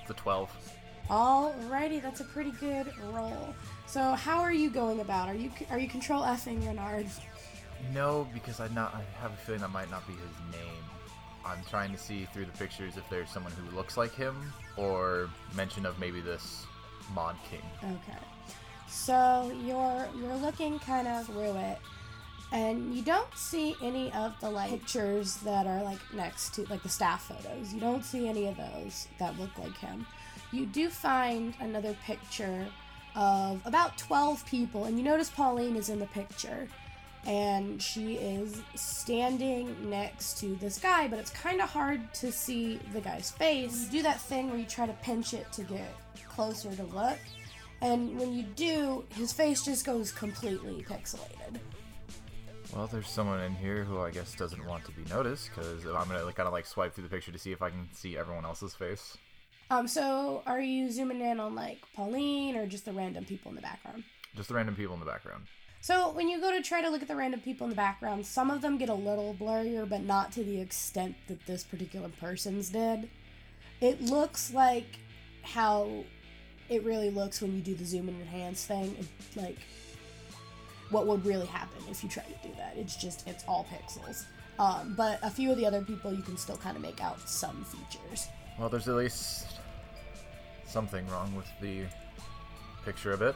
The 12. Alrighty, that's a pretty good roll. So how are you going about? Are you are you control effing Renard? No, because I not I have a feeling that might not be his name. I'm trying to see through the pictures if there's someone who looks like him or mention of maybe this Mod King. Okay. So you're you're looking kind of through it, and you don't see any of the like pictures that are like next to like the staff photos. You don't see any of those that look like him. You do find another picture of about 12 people, and you notice Pauline is in the picture. And she is standing next to this guy, but it's kind of hard to see the guy's face. You do that thing where you try to pinch it to get closer to look. And when you do, his face just goes completely pixelated. Well, there's someone in here who I guess doesn't want to be noticed because I'm gonna like, kind of like swipe through the picture to see if I can see everyone else's face. Um, so are you zooming in on like Pauline or just the random people in the background? Just the random people in the background. So when you go to try to look at the random people in the background, some of them get a little blurrier, but not to the extent that this particular person's did. It looks like how it really looks when you do the zoom and enhance thing. It, like what would really happen if you try to do that. It's just it's all pixels. Um, but a few of the other people you can still kind of make out some features. Well, there's at least something wrong with the picture a bit,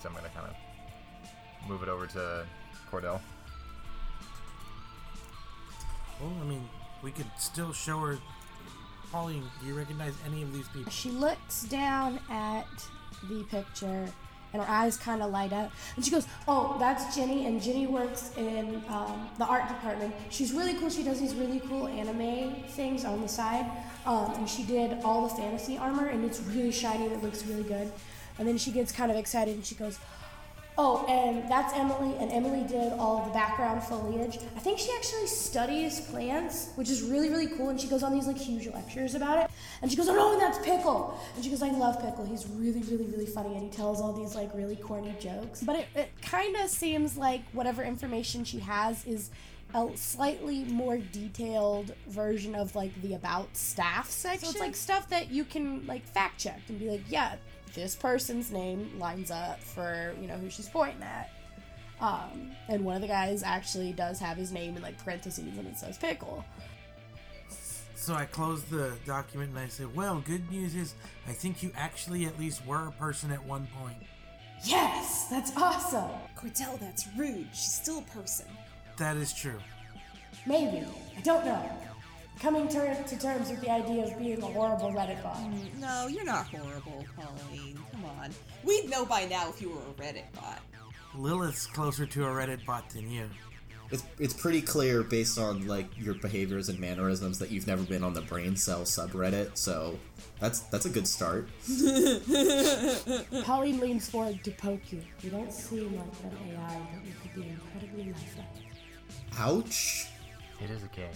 so I'm gonna kind of move it over to Cordell. Well, I mean, we could still show her. Pauline, do you recognize any of these people? She looks down at the picture and her eyes kind of light up. And she goes, Oh, that's Jenny. And Jenny works in um, the art department. She's really cool. She does these really cool anime things on the side. Um, and she did all the fantasy armor, and it's really shiny and it looks really good. And then she gets kind of excited and she goes, Oh, and that's Emily, and Emily did all the background foliage. I think she actually studies plants, which is really, really cool. And she goes on these like huge lectures about it. And she goes, Oh no, and that's Pickle. And she goes, I love Pickle. He's really, really, really funny, and he tells all these like really corny jokes. But it, it kind of seems like whatever information she has is a slightly more detailed version of like the about staff section. So it's like stuff that you can like fact check and be like, yeah, this person's name lines up for you know who she's pointing at. Um, and one of the guys actually does have his name in like parentheses and it says pickle. So I close the document and I say, Well, good news is I think you actually at least were a person at one point. Yes, that's awesome. Cordell, that's rude. She's still a person. That is true. Maybe I don't know. Coming ter- to terms with the idea of being a horrible Reddit bot. Mm, no, you're not horrible, Pauline. Come on. We'd know by now if you were a Reddit bot. Lilith's closer to a Reddit bot than you. It's it's pretty clear based on like your behaviors and mannerisms that you've never been on the brain cell subreddit, so that's that's a good start. Pauline leans forward to poke you. You don't seem like an AI, but you could be incredibly lifelike. Ouch. It is a game.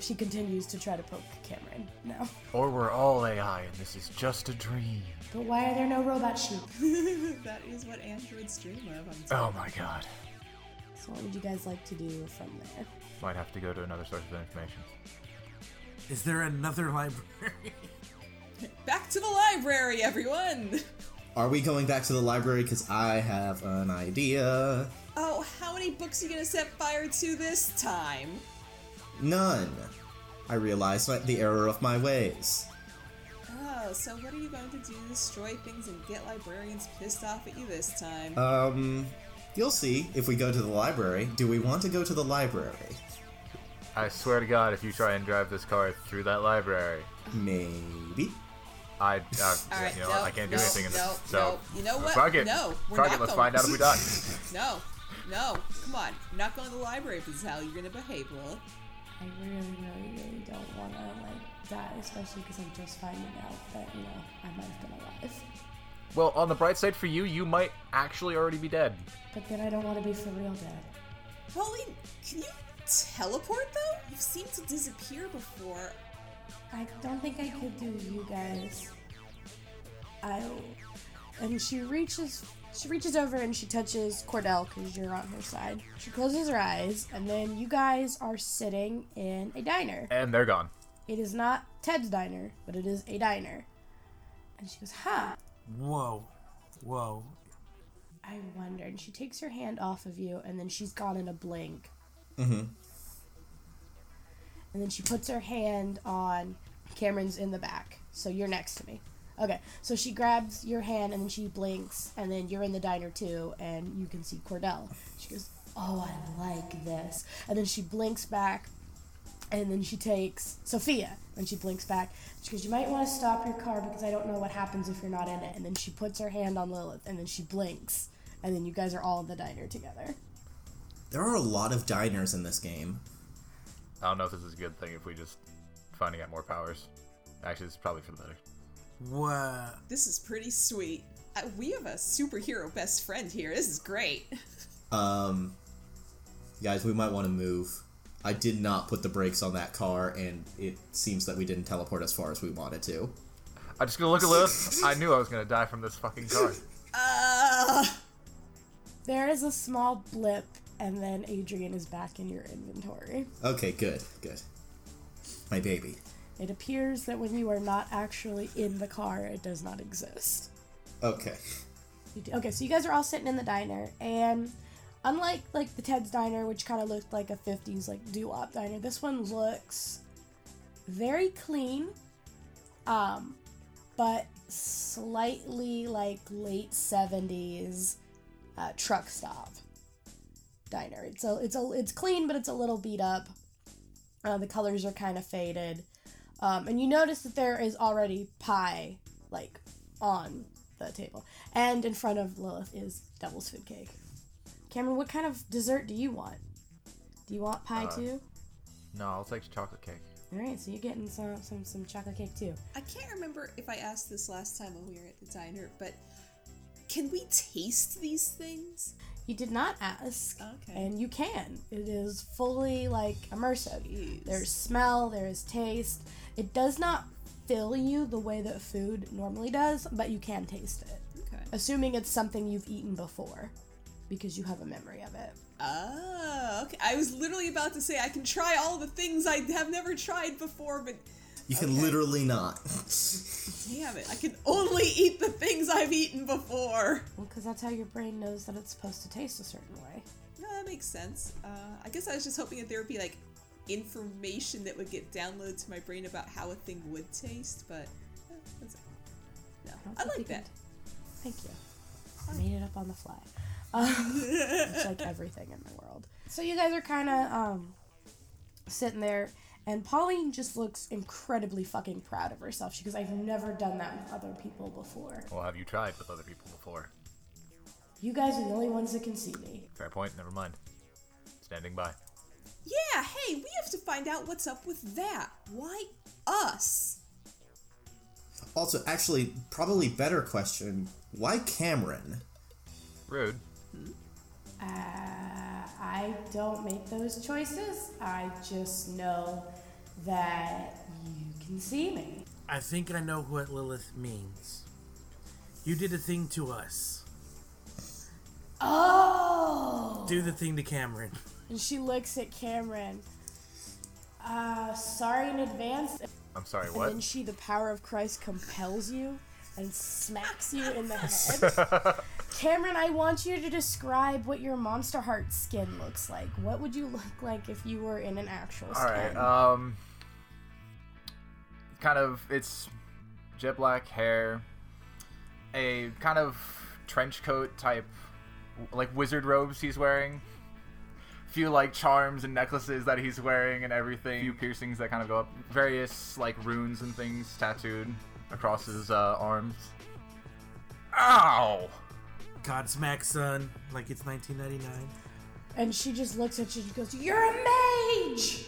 She continues to try to poke Cameron. No. Or we're all AI and this is just a dream. But why are there no robot sheep? that is what androids dream of. I'm Oh my god. So what would you guys like to do from there? Might have to go to another source of information. Is there another library? Back to the library, everyone! Are we going back to the library? Because I have an idea. Oh, how many books are you gonna set fire to this time? None. I realize the error of my ways. Oh, so what are you going to do destroy things and get librarians pissed off at you this time? Um, you'll see if we go to the library. Do we want to go to the library? I swear to God, if you try and drive this car through that library, Maybe. I, uh, All right, you know, no, I can't do no, anything in this. no, so, no. You know what? Fuck it. No, we're Fuck not it. Let's going. find out if we die. No, no, come on. You're not going to the library if this is how you're gonna behave, Lilith. I really, really, really don't want to like die, especially because I'm just finding out that you know I might have been alive. Well, on the bright side for you, you might actually already be dead. But then I don't want to be for real dead. Pauline, can you teleport though? You've seemed to disappear before. I don't think I could do you guys. I and she reaches she reaches over and she touches Cordell because you're on her side. She closes her eyes and then you guys are sitting in a diner. And they're gone. It is not Ted's diner, but it is a diner. And she goes, "Huh." Whoa. Whoa. I wonder. And she takes her hand off of you, and then she's gone in a blink. Mm-hmm. And then she puts her hand on Cameron's in the back. So you're next to me. Okay, so she grabs your hand and then she blinks, and then you're in the diner too, and you can see Cordell. She goes, Oh, I like this. And then she blinks back, and then she takes Sophia, and she blinks back. She goes, You might want to stop your car because I don't know what happens if you're not in it. And then she puts her hand on Lilith, and then she blinks, and then you guys are all in the diner together. There are a lot of diners in this game. I don't know if this is a good thing if we just finding out more powers. Actually, it's probably for the better. What? This is pretty sweet. Uh, we have a superhero best friend here. This is great. Um, guys, we might want to move. I did not put the brakes on that car, and it seems that we didn't teleport as far as we wanted to. I'm just gonna look at Lilith. I knew I was gonna die from this fucking car. Uh, There is a small blip, and then Adrian is back in your inventory. Okay, good, good. My baby. It appears that when you are not actually in the car, it does not exist. Okay. Okay, so you guys are all sitting in the diner, and unlike like the Ted's diner, which kind of looked like a '50s like doo-wop diner, this one looks very clean, um, but slightly like late '70s uh, truck stop diner. It's a it's a it's clean, but it's a little beat up. Uh, the colors are kind of faded, um, and you notice that there is already pie like on the table, and in front of Lilith is devil's food cake. Cameron, what kind of dessert do you want? Do you want pie Uh, too? No, I'll take chocolate cake. All right, so you're getting some some some chocolate cake too. I can't remember if I asked this last time when we were at the diner, but can we taste these things? You did not ask, Okay. and you can. It is fully like immersive. Jeez. There's smell, there is taste. It does not fill you the way that food normally does, but you can taste it. Okay. Assuming it's something you've eaten before, because you have a memory of it. Oh, okay. I was literally about to say I can try all the things I have never tried before, but You can literally not. damn it, I can only eat the things I've eaten before. Well, because that's how your brain knows that it's supposed to taste a certain way. No, that makes sense. Uh, I guess I was just hoping that there would be like information that would get downloaded to my brain about how a thing would taste, but that's no, don't I like that. Thank you. I made it up on the fly. Um, it's like everything in the world. So you guys are kind of um, sitting there, And Pauline just looks incredibly fucking proud of herself. She goes, I've never done that with other people before. Well, have you tried with other people before? You guys are the only ones that can see me. Fair point. Never mind. Standing by. Yeah, hey, we have to find out what's up with that. Why us? Also, actually, probably better question: Why Cameron? Rude. Uh, I don't make those choices. I just know that you can see me. I think I know what Lilith means. You did a thing to us. Oh! Do the thing to Cameron. And she looks at Cameron. Uh, sorry in advance. I'm sorry. And What? then she, the power of Christ, compels you and smacks you in the head. Cameron, I want you to describe what your Monster Heart skin looks like. What would you look like if you were in an actual All skin? right. Um. Kind of. It's jet black hair. A kind of trench coat type, like wizard robes he's wearing. Few like charms and necklaces that he's wearing and everything. Few piercings that kind of go up. Various like runes and things tattooed across his uh, arms. Ow! Godsmack son, like it's 1999. and she just looks at you and goes, You're a mage!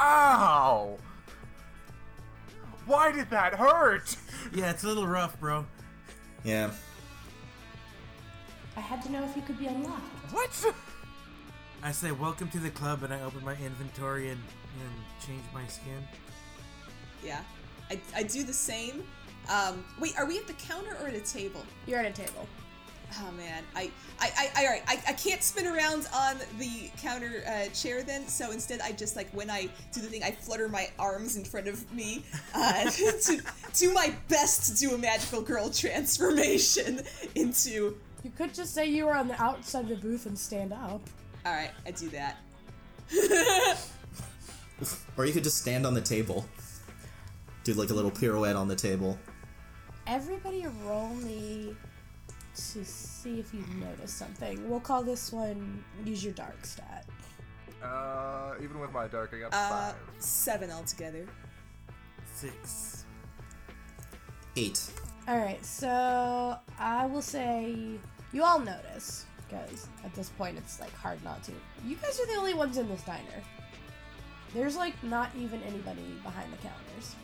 Ow! Why did that hurt? Yeah, it's a little rough, bro. Yeah. I had to know if you could be unlocked. What? I say welcome to the club, and I open my inventory and, and change my skin. Yeah, I, I do the same. Um, wait, are we at the counter or at a table? You're at a table. Oh man, I, I, I, I, all right, I, I can't spin around on the counter uh, chair then. So instead, I just like when I do the thing, I flutter my arms in front of me uh, to do my best to do a magical girl transformation into. You could just say you were on the outside of the booth and stand up. All right, I do that. Or you could just stand on the table. Do like a little pirouette on the table. Everybody roll me to see if you notice something. We'll call this one use your dark stat. Uh, even with my dark, I got Uh, five. seven altogether. Six. Eight. Alright, so I will say you all notice, because at this point it's like hard not to. You guys are the only ones in this diner. There's like not even anybody behind the counters.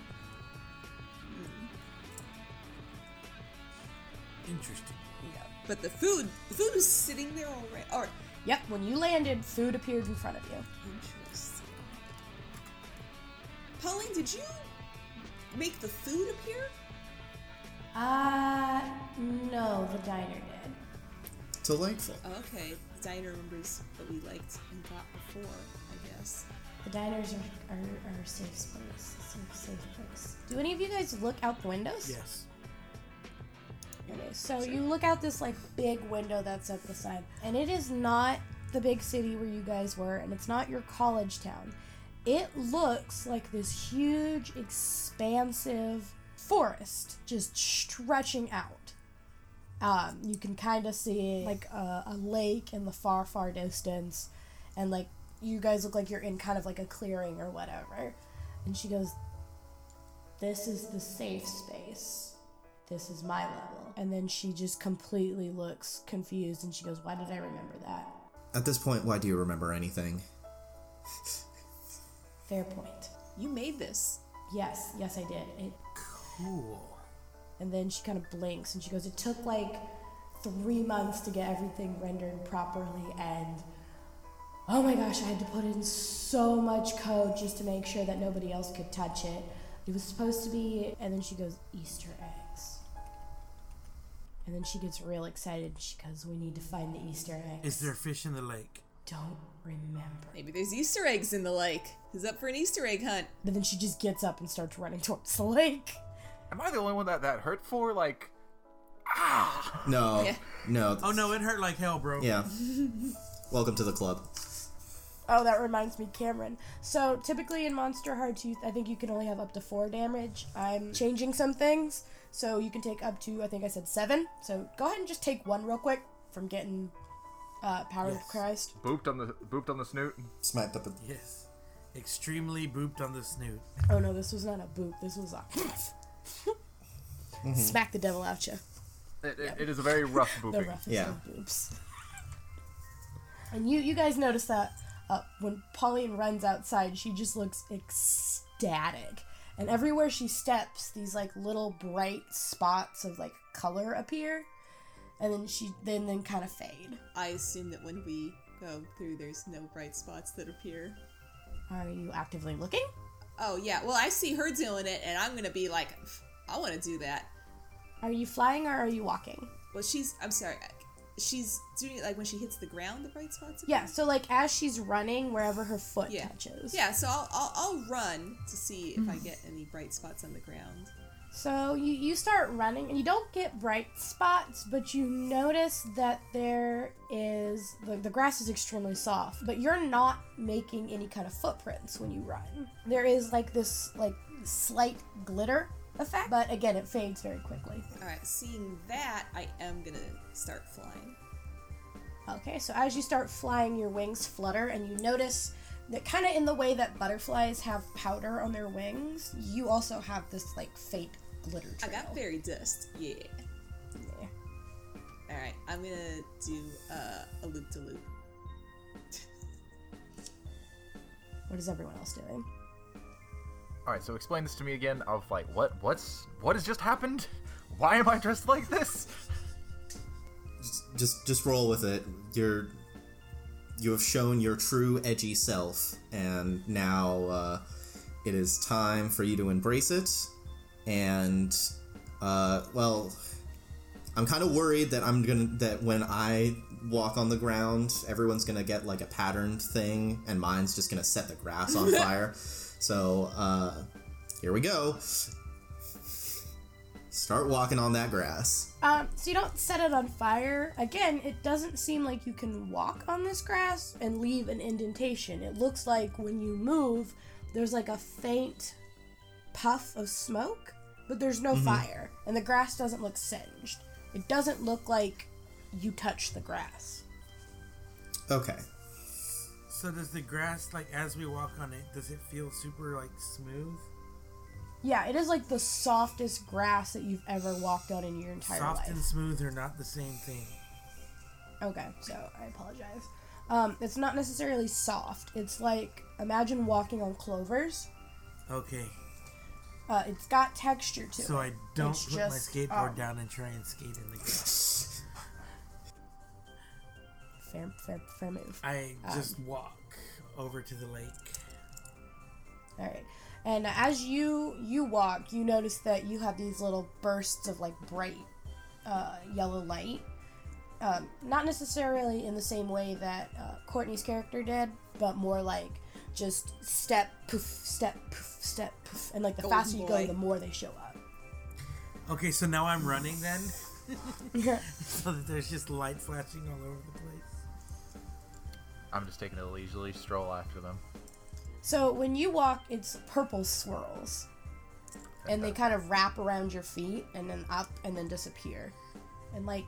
Interesting. Yeah. But the food, the food was sitting there already. Or Yep, when you landed, food appeared in front of you. interesting. Pauline, did you make the food appear? Uh, no, the diner did. Delightful. Oh, okay, the diner remembers what we liked and got before, I guess. The diners are, are, are a safe space. Safe, safe place. Do any of you guys look out the windows? Yes. Okay, so you look out this like big window that's at the side, and it is not the big city where you guys were, and it's not your college town. It looks like this huge, expansive forest just stretching out. Um, you can kind of see like a, a lake in the far, far distance, and like you guys look like you're in kind of like a clearing or whatever. And she goes, This is the safe space this is my level. And then she just completely looks confused and she goes, Why did I remember that? At this point, why do you remember anything? Fair point. You made this. Yes, yes, I did. It, Cool. And then she kind of blinks and she goes, It took like three months to get everything rendered properly. And oh my gosh, I had to put in so much code just to make sure that nobody else could touch it. It was supposed to be, and then she goes, Easter eggs. And then she gets real excited. She goes, We need to find the Easter eggs. Is there fish in the lake? don't remember. Maybe there's Easter eggs in the lake. Who's up for an Easter egg hunt? But then she just gets up and starts running towards the lake. Am I the only one that that hurt for? Like, ah! No. Yeah. No. Oh no, it hurt like hell, bro. Yeah. Welcome to the club. Oh, that reminds me, Cameron. So typically in Monsterhearts, you, I think you can only have up to four damage. I'm changing some things, so you can take up to I think I said seven. So go ahead and just take one real quick from getting uh, Power of Christ. Booped on the booped on the snoot. Smacked up. A, Yes. extremely booped on the snoot. Oh no, this was not a boop. This was a smack the devil out you. It, it, it is a very rough The booping. roughest Yeah. of boops. And you, you guys notice that uh, when Pauline runs outside, she just looks ecstatic. And everywhere she steps, these like little bright spots of like color appear, and then she then then kind of fade. I assume that when we go through, there's no bright spots that appear. Are you actively looking? Oh yeah, well I see her doing it, and I'm gonna be like, I want to do that. Are you flying or are you walking? Well, she's. I'm sorry. She's doing it like when she hits the ground, the bright spots. Yeah, so like as she's running, wherever her foot Yeah. touches. Yeah. So I'll, I'll I'll run to see if I mm. get any bright spots on the ground. So you, you start running and you don't get bright spots, but you notice that there is the, the grass is extremely soft, but you're not making any kind of footprints when you run. There is like this like slight glitter effect, but again it fades very quickly. All right. Seeing that, I am gonna start flying. Okay, so as you start flying, your wings flutter, and you notice that kind of in the way that butterflies have powder on their wings, you also have this like faint glitter I got fairy dust. Yeah. All right. I'm gonna do uh, a loop to loop. What is everyone else doing? All right, so explain this to me again. Of like, what, what's, what has just happened? Why am I dressed like this? just just roll with it. You're you have shown your true edgy self, and now uh, it is time for you to embrace it. And uh, well, I'm kind of worried that I'm gonna that when I walk on the ground, everyone's gonna get like a patterned thing, and mine's just gonna set the grass on fire. So uh, here we go. Start walking on that grass. Um, so you don't set it on fire. Again, it doesn't seem like you can walk on this grass and leave an indentation. It looks like when you move, there's like a faint puff of smoke, but there's no fire, and the grass doesn't look singed. It doesn't look like you touch the grass. Okay. So does the grass, like as we walk on it, does it feel super like smooth? Yeah, it is like the softest grass that you've ever walked on in your entire Soft life. Soft and smooth are not the same thing. Okay, so I apologize. Um, it's not necessarily soft. It's like imagine walking on clovers. Okay, Uh, it's got texture to so it. I don't It's put just, my skateboard um, down and try and skate in the grass. Fair, fair, fair move. I Um, just walk over to the lake. All right, and as you you walk, you notice that you have these little bursts of like bright uh, yellow light. Um, not necessarily in the same way that uh, Courtney's character did, but more like just step poof, step poof, step poof, and like the Golden faster you go, the more they show up. Okay, so now I'm running then, so that there's just light flashing all over the place. I'm just taking a leisurely stroll after them. So when you walk, it's purple swirls, and they kind of wrap around your feet and then up and then disappear. And like,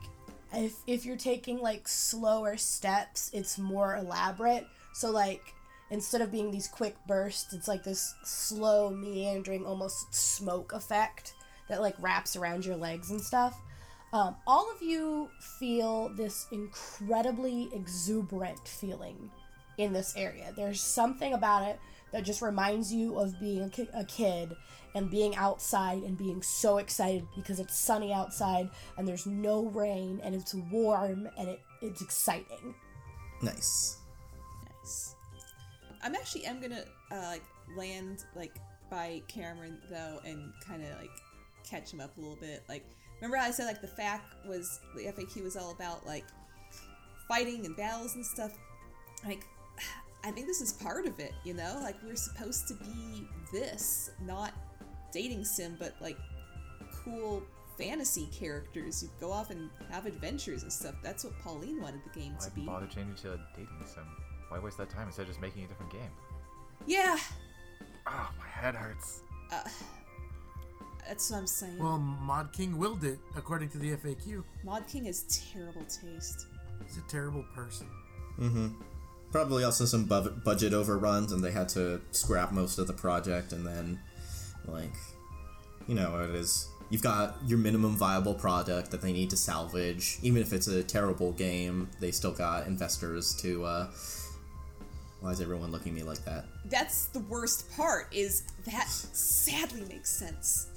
if if you're taking like slower steps, it's more elaborate. So like, instead of being these quick bursts, it's like this slow meandering, almost smoke effect that like wraps around your legs and stuff. Um, all of you feel this incredibly exuberant feeling in this area. There's something about it that just reminds you of being a, ki- a kid and being outside and being so excited because it's sunny outside and there's no rain and it's warm and it, it's exciting. Nice. I'm actually am gonna uh, like land like by Cameron though and kind of like catch him up a little bit. Like remember how I said like the FAQ was the FAQ was all about like fighting and battles and stuff. Like I think this is part of it. You know, like we're supposed to be this, not dating sim, but like cool fantasy characters who go off and have adventures and stuff. That's what Pauline wanted the game Why to be. bother changing to a dating sim? Why waste that time instead of just making a different game? Yeah, Ah, my head hurts. Uh, that's what I'm saying. Well, Mod King willed it, according to the FAQ. Mod King has terrible taste. He's a terrible person. Mm-hmm. Probably also some bu- budget overruns, and they had to scrap most of the project, and then, like, you know what it is. You've got your minimum viable product that they need to salvage. Even if it's a terrible game, they still got investors to. Uh, why is everyone looking at me like that? That's the worst part. Is that sadly makes sense.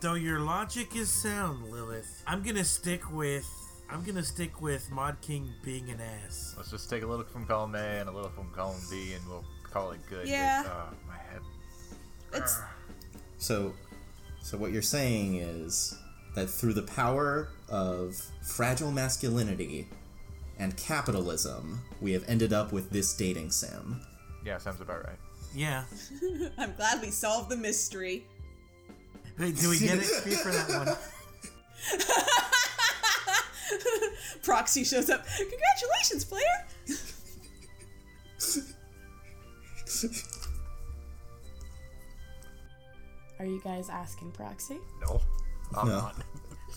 Though your logic is sound, Lilith, I'm gonna stick with I'm gonna stick with Mod King being an ass. Let's just take a little from column A and a little from column B, and we'll call it good. Yeah. But, uh, my head. It's So, so what you're saying is that through the power of fragile masculinity and capitalism, we have ended up with this dating sim. Yeah, sounds about right. Yeah. I'm glad we solved the mystery. Wait, do we get XP for that one? Proxy shows up. Congratulations, player. Are you guys asking Proxy? No, I'm No. not.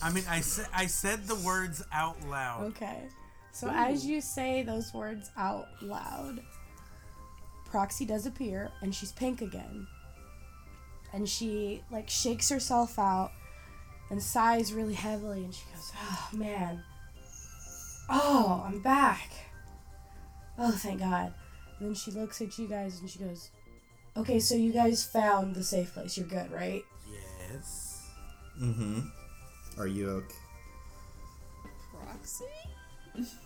I mean, I said I said the words out loud. Okay. So as you say those words out loud, Proxy does appear and she's pink again. And she like shakes herself out and sighs really heavily and she goes, "Oh man. Oh, I'm back. Oh, thank God." And then she looks at you guys and she goes, "Okay, so you guys found the safe place. You're good, right?" Yes. Mm-hmm. Are you okay? Proxy?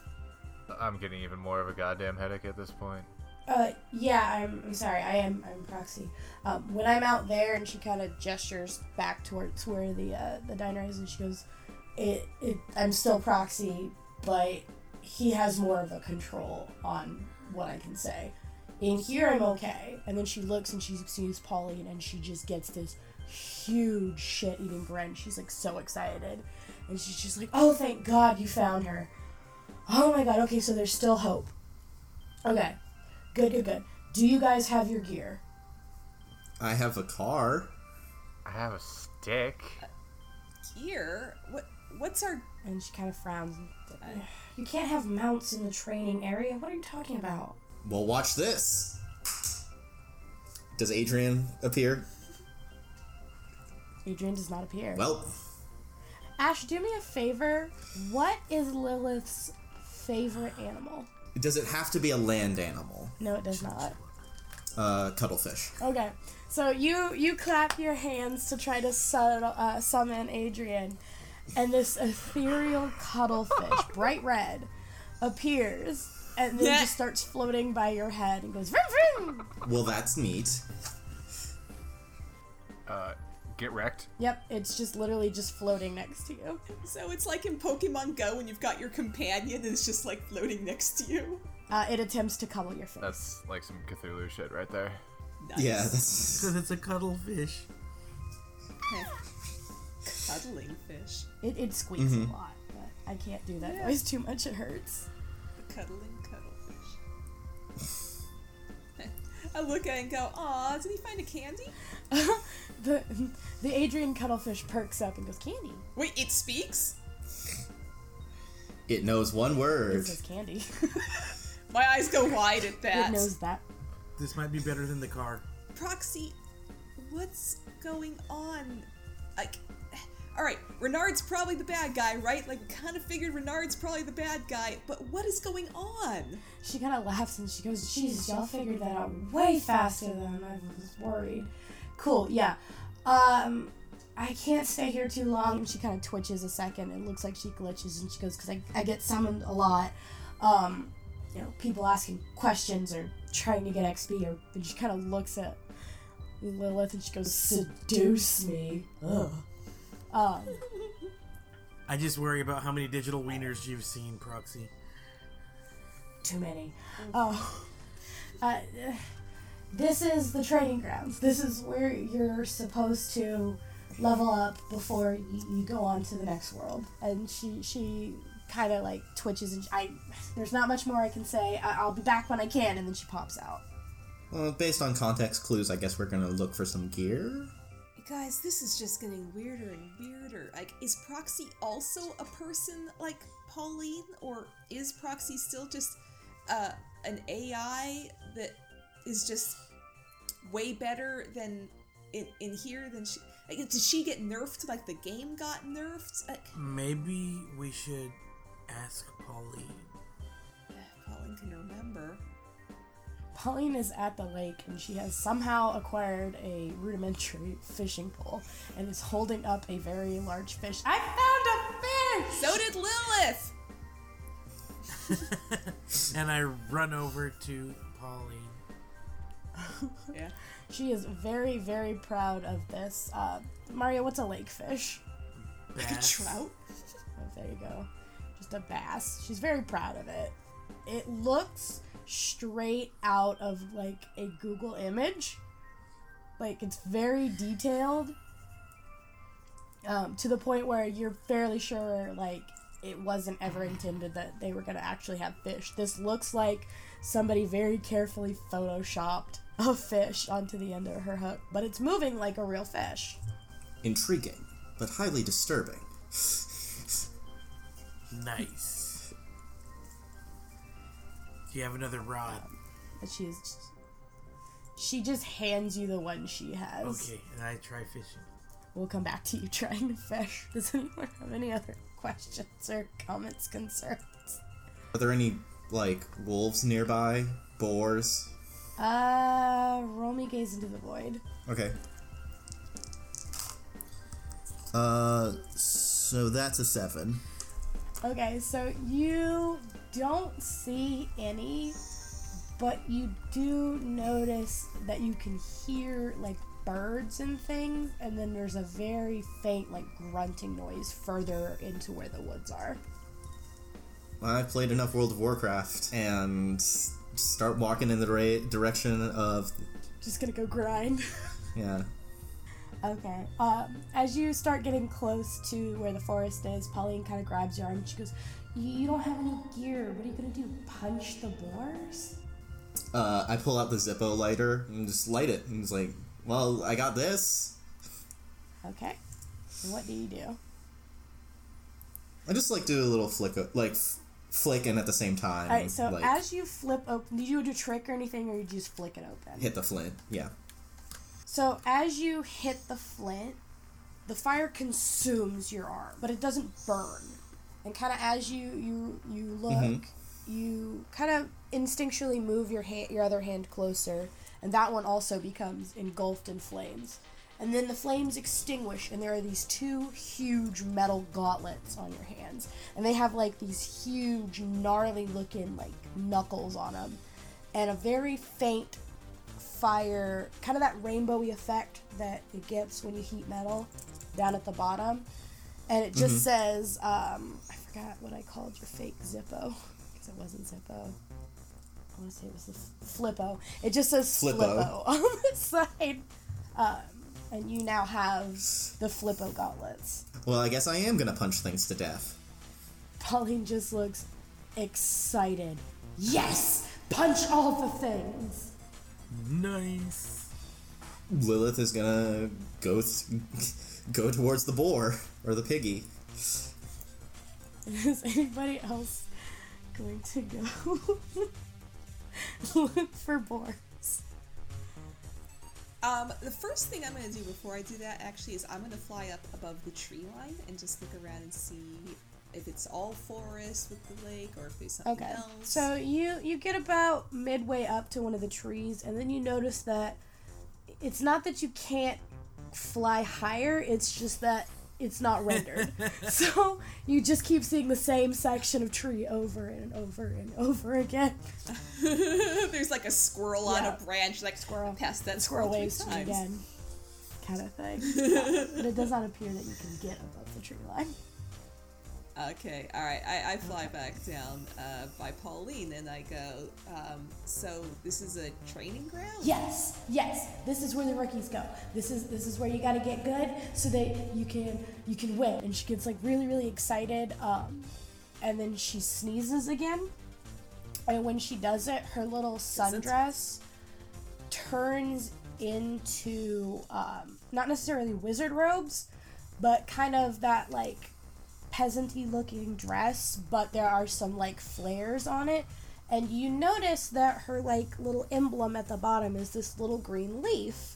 I'm getting even more of a goddamn headache at this point. Uh, yeah, I'm, I'm sorry. I am I'm proxy. Um, when I'm out there, and she kind of gestures back towards where the uh, the diner is, and she goes, "It, it I'm still proxy, but he has more of a control on what I can say. In here, I'm okay." And then she looks and she sees Pauline, and she just gets this huge shit-eating grin. She's like so excited, and she's just like, "Oh, thank God you found her! Oh my God. Okay, so there's still hope. Okay." Good, good, good. Do you guys have your gear? I have a car. I have a stick. Gear? What? What's our? And she kind of frowns. You can't have mounts in the training area. What are you talking about? Well, watch this. Does Adrian appear? Adrian does not appear. Well, Ash, do me a favor. What is Lilith's favorite animal? does it have to be a land animal? No, it does not. Uh, cuttlefish. Okay, so you you clap your hands to try to settle, uh, summon Adrian, and this ethereal cuttlefish, bright red, appears and then Yeah. just starts floating by your head and goes vroom vroom. Well, that's neat. Uh, get wrecked. Yep, it's just literally just floating next to you. So it's like in Pokemon Go when you've got your companion and it's just like floating next to you. Uh, it attempts to cuddle your face. That's like some Cthulhu shit right there. Nice. Yeah, that's. Because it's a cuttlefish. Cuddling fish. It, it squeaks a lot, but I can't do that noise too much. It hurts. The cuddling cuttlefish. I look at it and go, Aw, did he find a candy? the the Adrian cuttlefish perks up and goes candy. Wait, it speaks? It knows one word. It word. says candy. My eyes go wide at that. it knows that. This might be better than the car. Proxy, what's going on? Like, all right, Renard's probably the bad guy, right? Like, we kind of figured Renard's probably the bad guy, but what is going on? She kind of laughs and she goes, "Jesus, y'all figured that out way faster than I was worried." Cool, yeah. Um, I can't stay here too long. She kind of twitches a second. It looks like she glitches and she goes, "Cause I, I get summoned a lot. Um, you know, people asking questions or trying to get XP." Or and she kind of looks at Lilith and she goes, "Seduce me." Ugh. Um, I just worry about how many digital wieners you've seen, Proxy. too many. Oh, uh, this is the training grounds. This is where you're supposed to level up before you, you go on to the next world. And she she kind of like twitches and I there's not much more I can say. I, I'll be back when I can. And then she pops out. Well, based on context clues, I guess we're gonna look for some gear. Guys, this is just getting weirder and weirder. Like, is Proxy also a person like Pauline, or is Proxy still just uh, an AI that is just way better than in, in here than she. Like, did she get nerfed like the game got nerfed? Like, Maybe we should ask Pauline. Pauline can remember. Pauline is at the lake and she has somehow acquired a rudimentary fishing pole and is holding up a very large fish. I found a fish! So did Lilith. And I run over to Pauline. Yeah. She is very, very proud of this. Uh, Mario, what's a lake fish? Bass. Trout. Oh, there you go. Just a bass. She's very proud of it. It looks straight out of like a Google image. Like it's very detailed. Um, to the point where you're fairly sure like it wasn't ever intended that they were gonna actually have fish. This looks like somebody very carefully photoshopped a fish onto the end of her hook, but it's moving like a real fish. Intriguing, but highly disturbing. Nice. Do you have another rod? Um, but she is she just hands you the one she has. Okay, and I try fishing. We'll come back to you trying to fish. Does anyone have any other questions or comments, concerns? Are there any like wolves nearby? Boars? Uh, roll me gaze into the void. Okay. Uh, so that's a seven. Okay, so you don't see any, but you do notice that you can hear like birds and things, and then there's a very faint like grunting noise further into where the woods are. I've played enough World of Warcraft and start walking in the ra- direction of Just gonna go grind. yeah. Okay. Um, as you start getting close to where the forest is, Pauline kind of grabs your arm and she goes, "You you don't have any gear. What are you gonna do? Punch the boars?" Uh, I pull out the Zippo lighter and just light it, and it's like, well, I got this. Okay. What do you do? I just like do a little flick, of, like flicking at the same time. All right. So like, as you flip open, did you do a trick or anything, or you just flick it open? hit the flint. Yeah. So as you hit the flint, the fire consumes your arm, but it doesn't burn. And kind of as you you you look, Mhm. you kind of instinctually move your hand, your other hand closer, and that one also becomes engulfed in flames. And then the flames extinguish, and there are these two huge metal gauntlets on your hands, and they have like these huge, gnarly looking like knuckles on them, and a very faint fire, kind of that rainbowy effect that it gets when you heat metal down at the bottom. And it just says, um, I forgot what I called your fake Zippo, because it wasn't Zippo. I want to say it was the Flippo. It just says Flippo. Flippo, on the side. Um, and you now have the Flippo gauntlets. Well, I guess I am gonna punch things to death. Pauline just looks excited. Yes! Punch all the things! Nice. Lilith is gonna go th- go towards the boar or the piggy. Is anybody else going to go look for boars? Um, the first thing I'm gonna do before I do that actually is I'm gonna fly up above the tree line and just look around and see if it's all forest with the lake or if there's something Okay. else. So you you get about midway up to one of the trees, and then you notice that it's not that you can't fly higher. It's just that it's not rendered. so you just keep seeing the same section of tree over and over and over again. there's like a squirrel on a branch, like Squirrel. past that Squirrel squirrel, waves again, kind of thing. Yeah. But it does not appear that you can get above the tree line. Okay, all right. I, I fly back down uh, by Pauline and I go. Um, so this is a training ground. Yes, yes. This is where the rookies go. This is this is where you got to get good so that you can you can win. And she gets like really really excited. Um, and then she sneezes again. And when she does it, her little sundress turns into um, not necessarily wizard robes, but kind of that like peasanty looking dress. But there are some like flares on it. And you notice that her like little emblem at the bottom is this little green leaf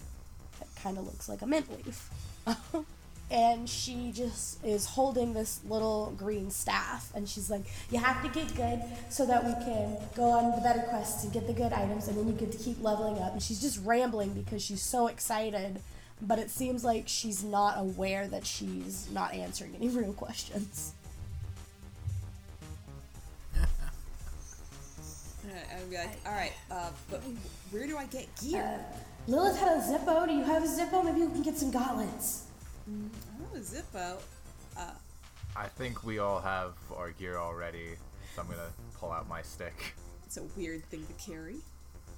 that kind of looks like a mint leaf. and she just is holding this little green staff and she's like you have to get good so that we can go on the better quests and get the good items and then you get to keep leveling up and she's just rambling because she's so excited but it seems like she's not aware that she's not answering any real questions I would be like, all right, uh, but where do I get gear? Uh, lilith had a zippo do you have a zippo maybe we can get some gauntlets mm, I have a Zippo. Uh, I think we all have our gear already, so I'm gonna pull out my stick. It's a weird thing to carry.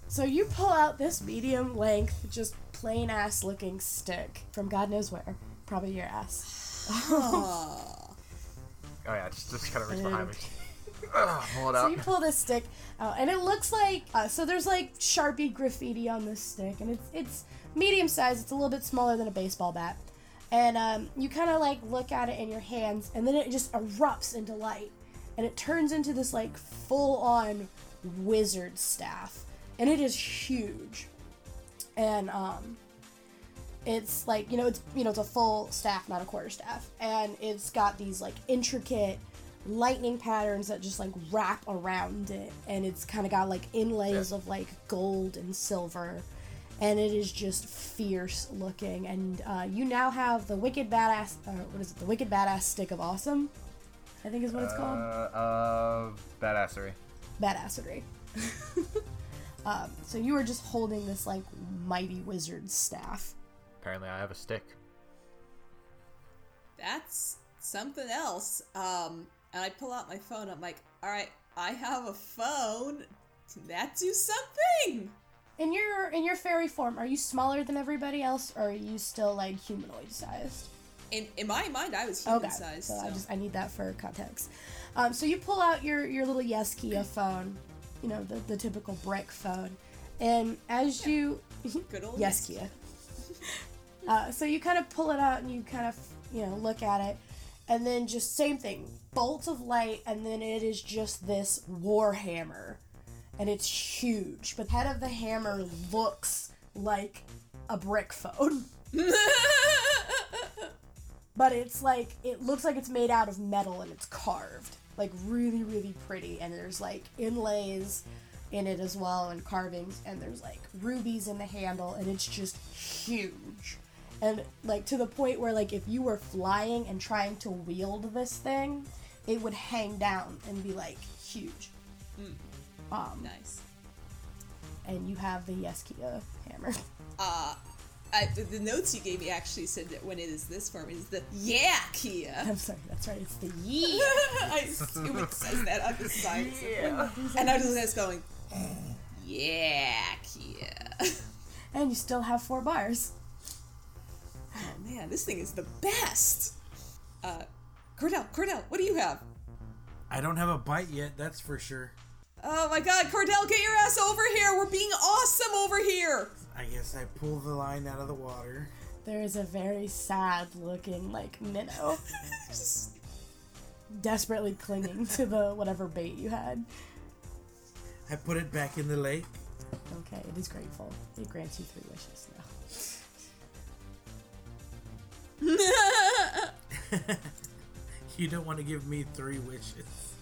So you pull out this medium length, just plain ass looking stick from God knows where. Probably your ass. Oh. Yeah, just just kind of reach And behind me. Ugh, pull it So you pull this stick out, and it looks like uh, so. There's like sharpie graffiti on this stick, and it's it's medium size. It's a little bit smaller than a baseball bat, and um, you kind of like look at it in your hands, and then it just erupts into light, and it turns into this like full on wizard staff, and it is huge, and um, it's like you know it's you know it's a full staff not a quarter staff. And it's got these like intricate lightning patterns that just like wrap around it. And it's kind of got like inlays Yeah. of like gold and silver. And it is just fierce looking. And uh, you now have the wicked badass uh, what is it? The wicked badass stick of awesome i think is what it's called. Uh, uh, badassery. badassery um, so you are just holding this like mighty wizard staff Apparently, I have a stick. That's something else. Um, and I pull out my phone. I'm like, all right, I have a phone. Can that do something? In your in your fairy form, are you smaller than everybody else, or are you still like humanoid sized? In in my mind, I was human Okay, sized. so So, I just I need that for context. Um, so you pull out your your little Yeskia phone, you know the the typical brick phone, and as you Good old Yeskia. uh, so you kind of pull it out and you kind of you know look at it, and then just same thing, bolts of light, and then it is just this war hammer, and it's huge. But the head of the hammer looks like a brick phone. but it's like it looks like it's made out of metal and it's carved like really really pretty. And there's like inlays in it as well and carvings. And there's like rubies in the handle. And it's just huge. And like to the point where like if you were flying and trying to wield this thing it would hang down and be like huge. Um nice. and you have the Yeskia hammer. Uh, I, the, the notes you gave me actually said that when it is this form, it is the yeah Kia. i'm sorry that's right it's the yee I assume it says that on the side. somewhere. And I was just going, yeah Kia. and you still have four bars Oh man, this thing is the best. Uh, Cordell, Cordell, what do you have? I don't have a bite yet, that's for sure. Oh my god, Cordell, get your ass over here! We're being awesome over here! I guess I pull the line out of the water. There is a very sad looking like minnow desperately clinging to the whatever bait you had. I put it back in the lake. Okay, it is grateful. It grants you three wishes now. You don't want to give me three wishes.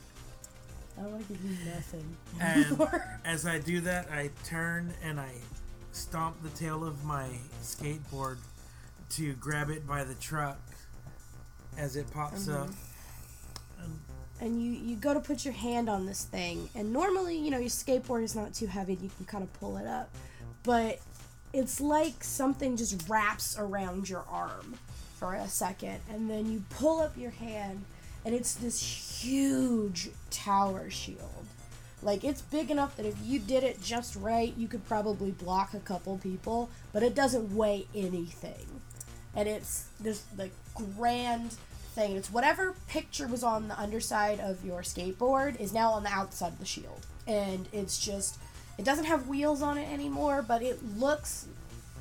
I want to give you nothing. And as I do that, I turn and I stomp the tail of my skateboard to grab it by the truck as it pops mm-hmm. up. and you you go to put your hand on this thing, and normally you know your skateboard is not too heavy. You can kind of pull it up, but it's like something just wraps around your arm for a second, and then you pull up your hand, and it's this huge tower shield. Like it's big enough that if you did it just right, you could probably block a couple people, but it doesn't weigh anything. And it's this like grand thing. It's whatever picture was on the underside of your skateboard is now on the outside of the shield. And it's just it doesn't have wheels on it anymore, but it looks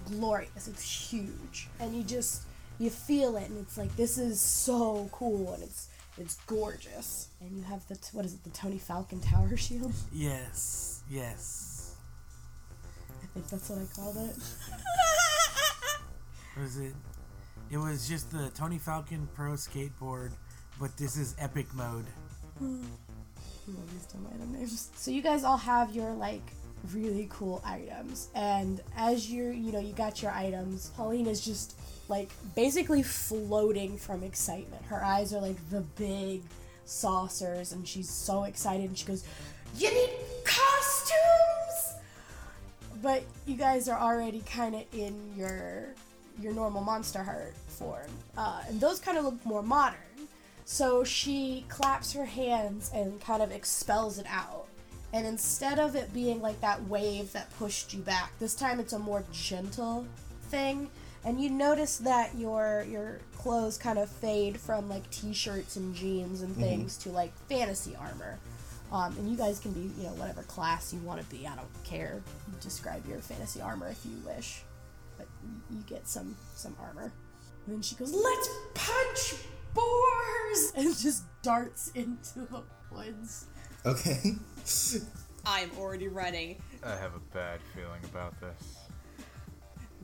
glorious. It's huge. And you just you feel it and it's like this is so cool and it's It's gorgeous. And you have the, t- what is it, the Tony Falcon Tower Shield? Yes, yes. I think that's what I called it. What was it? It was just the Tony Falcon Pro skateboard, but this is epic mode. Hmm. I'm always dumb item names. So you guys all have your like really cool items, and as you're, you know, you got your items. Pauline is just like basically floating from excitement. Her eyes are like the big saucers, and she's so excited. And she goes, "You need costumes!" But you guys are already kind of in your your normal Monster Heart form, uh, and those kind of look more modern. So she claps her hands and kind of expels it out. And instead of it being like that wave that pushed you back, this time it's a more gentle thing. And you notice that your your clothes kind of fade from like t-shirts and jeans and things to like fantasy armor. Um, and you guys can be, you know, whatever class you want to be. I don't care. Describe your fantasy armor if you wish, but you get some some armor. And then she goes, "Let's punch boars!" and just darts into the woods. Okay. I'm already running. I have a bad feeling about this.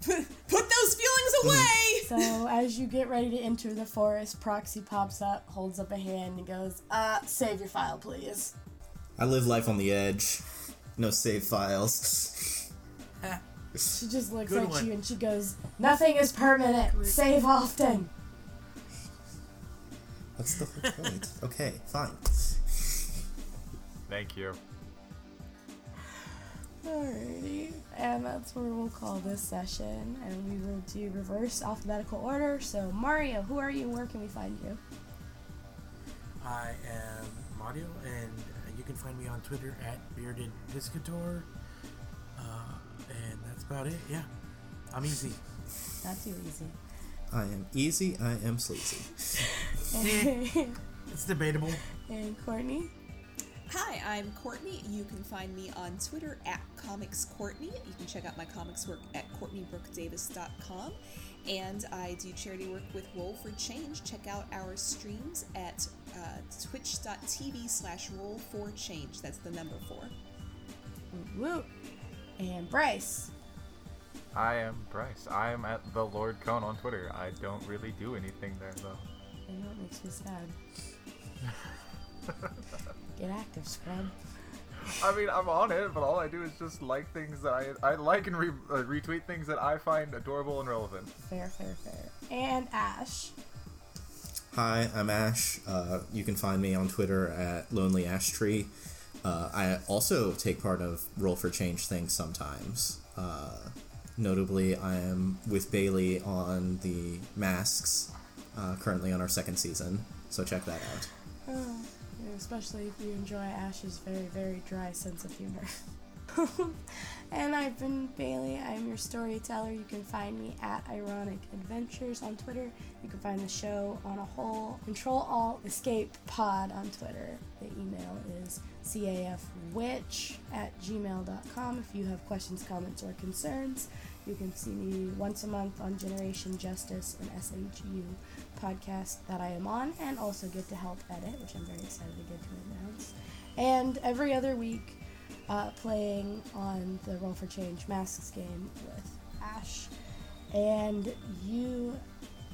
Put those feelings away! So as you get ready to enter the forest, Proxy pops up, holds up a hand, and goes, "Uh, save your file, please." I live life on the edge. No save files. She just looks Good at one. you and she goes, "Nothing is permanent. Save often." That's the whole point. Okay, fine. Thank you. Alrighty, and that's where we'll call this session, and we will do reverse alphabetical order. So Mario, who are you? and Where can we find you? I am Mario, and you can find me on Twitter at Bearded Piscator. Uh, and that's about it. Yeah, I'm easy. Not too easy. I am easy, I am sleazy. It's debatable. and Courtney. Hi, I'm Courtney. You can find me on Twitter at Comics Courtney. You can check out my comics work at CourtneyBrookeDavis.com. And I do charity work with Roll for Change. Check out our streams at uh, twitch.tv slash roll for change. That's the number four. Woo. And Bryce. I am Bryce. I am at the Lord Cone on Twitter. I don't really do anything there though. I know it makes me sad. Get active, scrub. I mean, I'm on it, but all I do is just like things that I I like and re- uh, retweet things that I find adorable and relevant. Fair, fair, fair. And Ash. Hi, I'm Ash. Uh, you can find me on Twitter at Lonely Ash Tree. Uh, I also take part of Roll for Change things sometimes. Uh, notably, I am with Bailey on the Masks, uh, currently on our second season. So check that out. Especially if you enjoy Ash's very, very dry sense of humor. and I've been Bailey. I'm your storyteller. You can find me at Ironic Adventures on Twitter. You can find the show on a whole Control Alt Escape Pod on Twitter. The email is cafwitch at gmail.com if you have questions, comments, or concerns. You can see me once a month on Generation Justice and SHU podcast that I am on, and also get to help edit, which I'm very excited to get to announce. And every other week, uh, playing on the Roll for Change Masks game with Ash. And you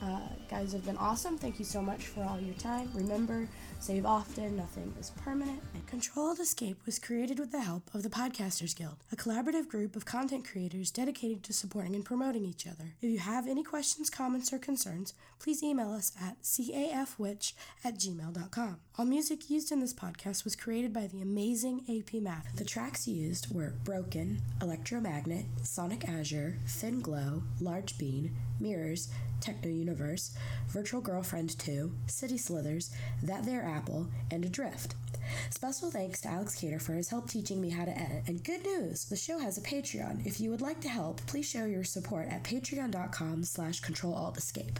uh, guys have been awesome. Thank you so much for all your time. Remember, save often, nothing is permanent. And Control Alt Escape was created with the help of the Podcasters Guild, a collaborative group of content creators dedicated to supporting and promoting each other. If you have any questions, comments, or concerns, please email us at cafwitch at gmail.com. All music used in this podcast was created by the amazing AP Math. The tracks used were Broken, Electromagnet, Sonic Azure, Thin Glow, Large Bean, Mirrors, Techno Universe, Virtual Girlfriend 2, City Slithers, That There Apple, and Adrift. Special thanks to Alex Cater for his help teaching me how to edit. And good news, the show has a Patreon. If you would like to help, please show your support at patreon.com slash control alt escape.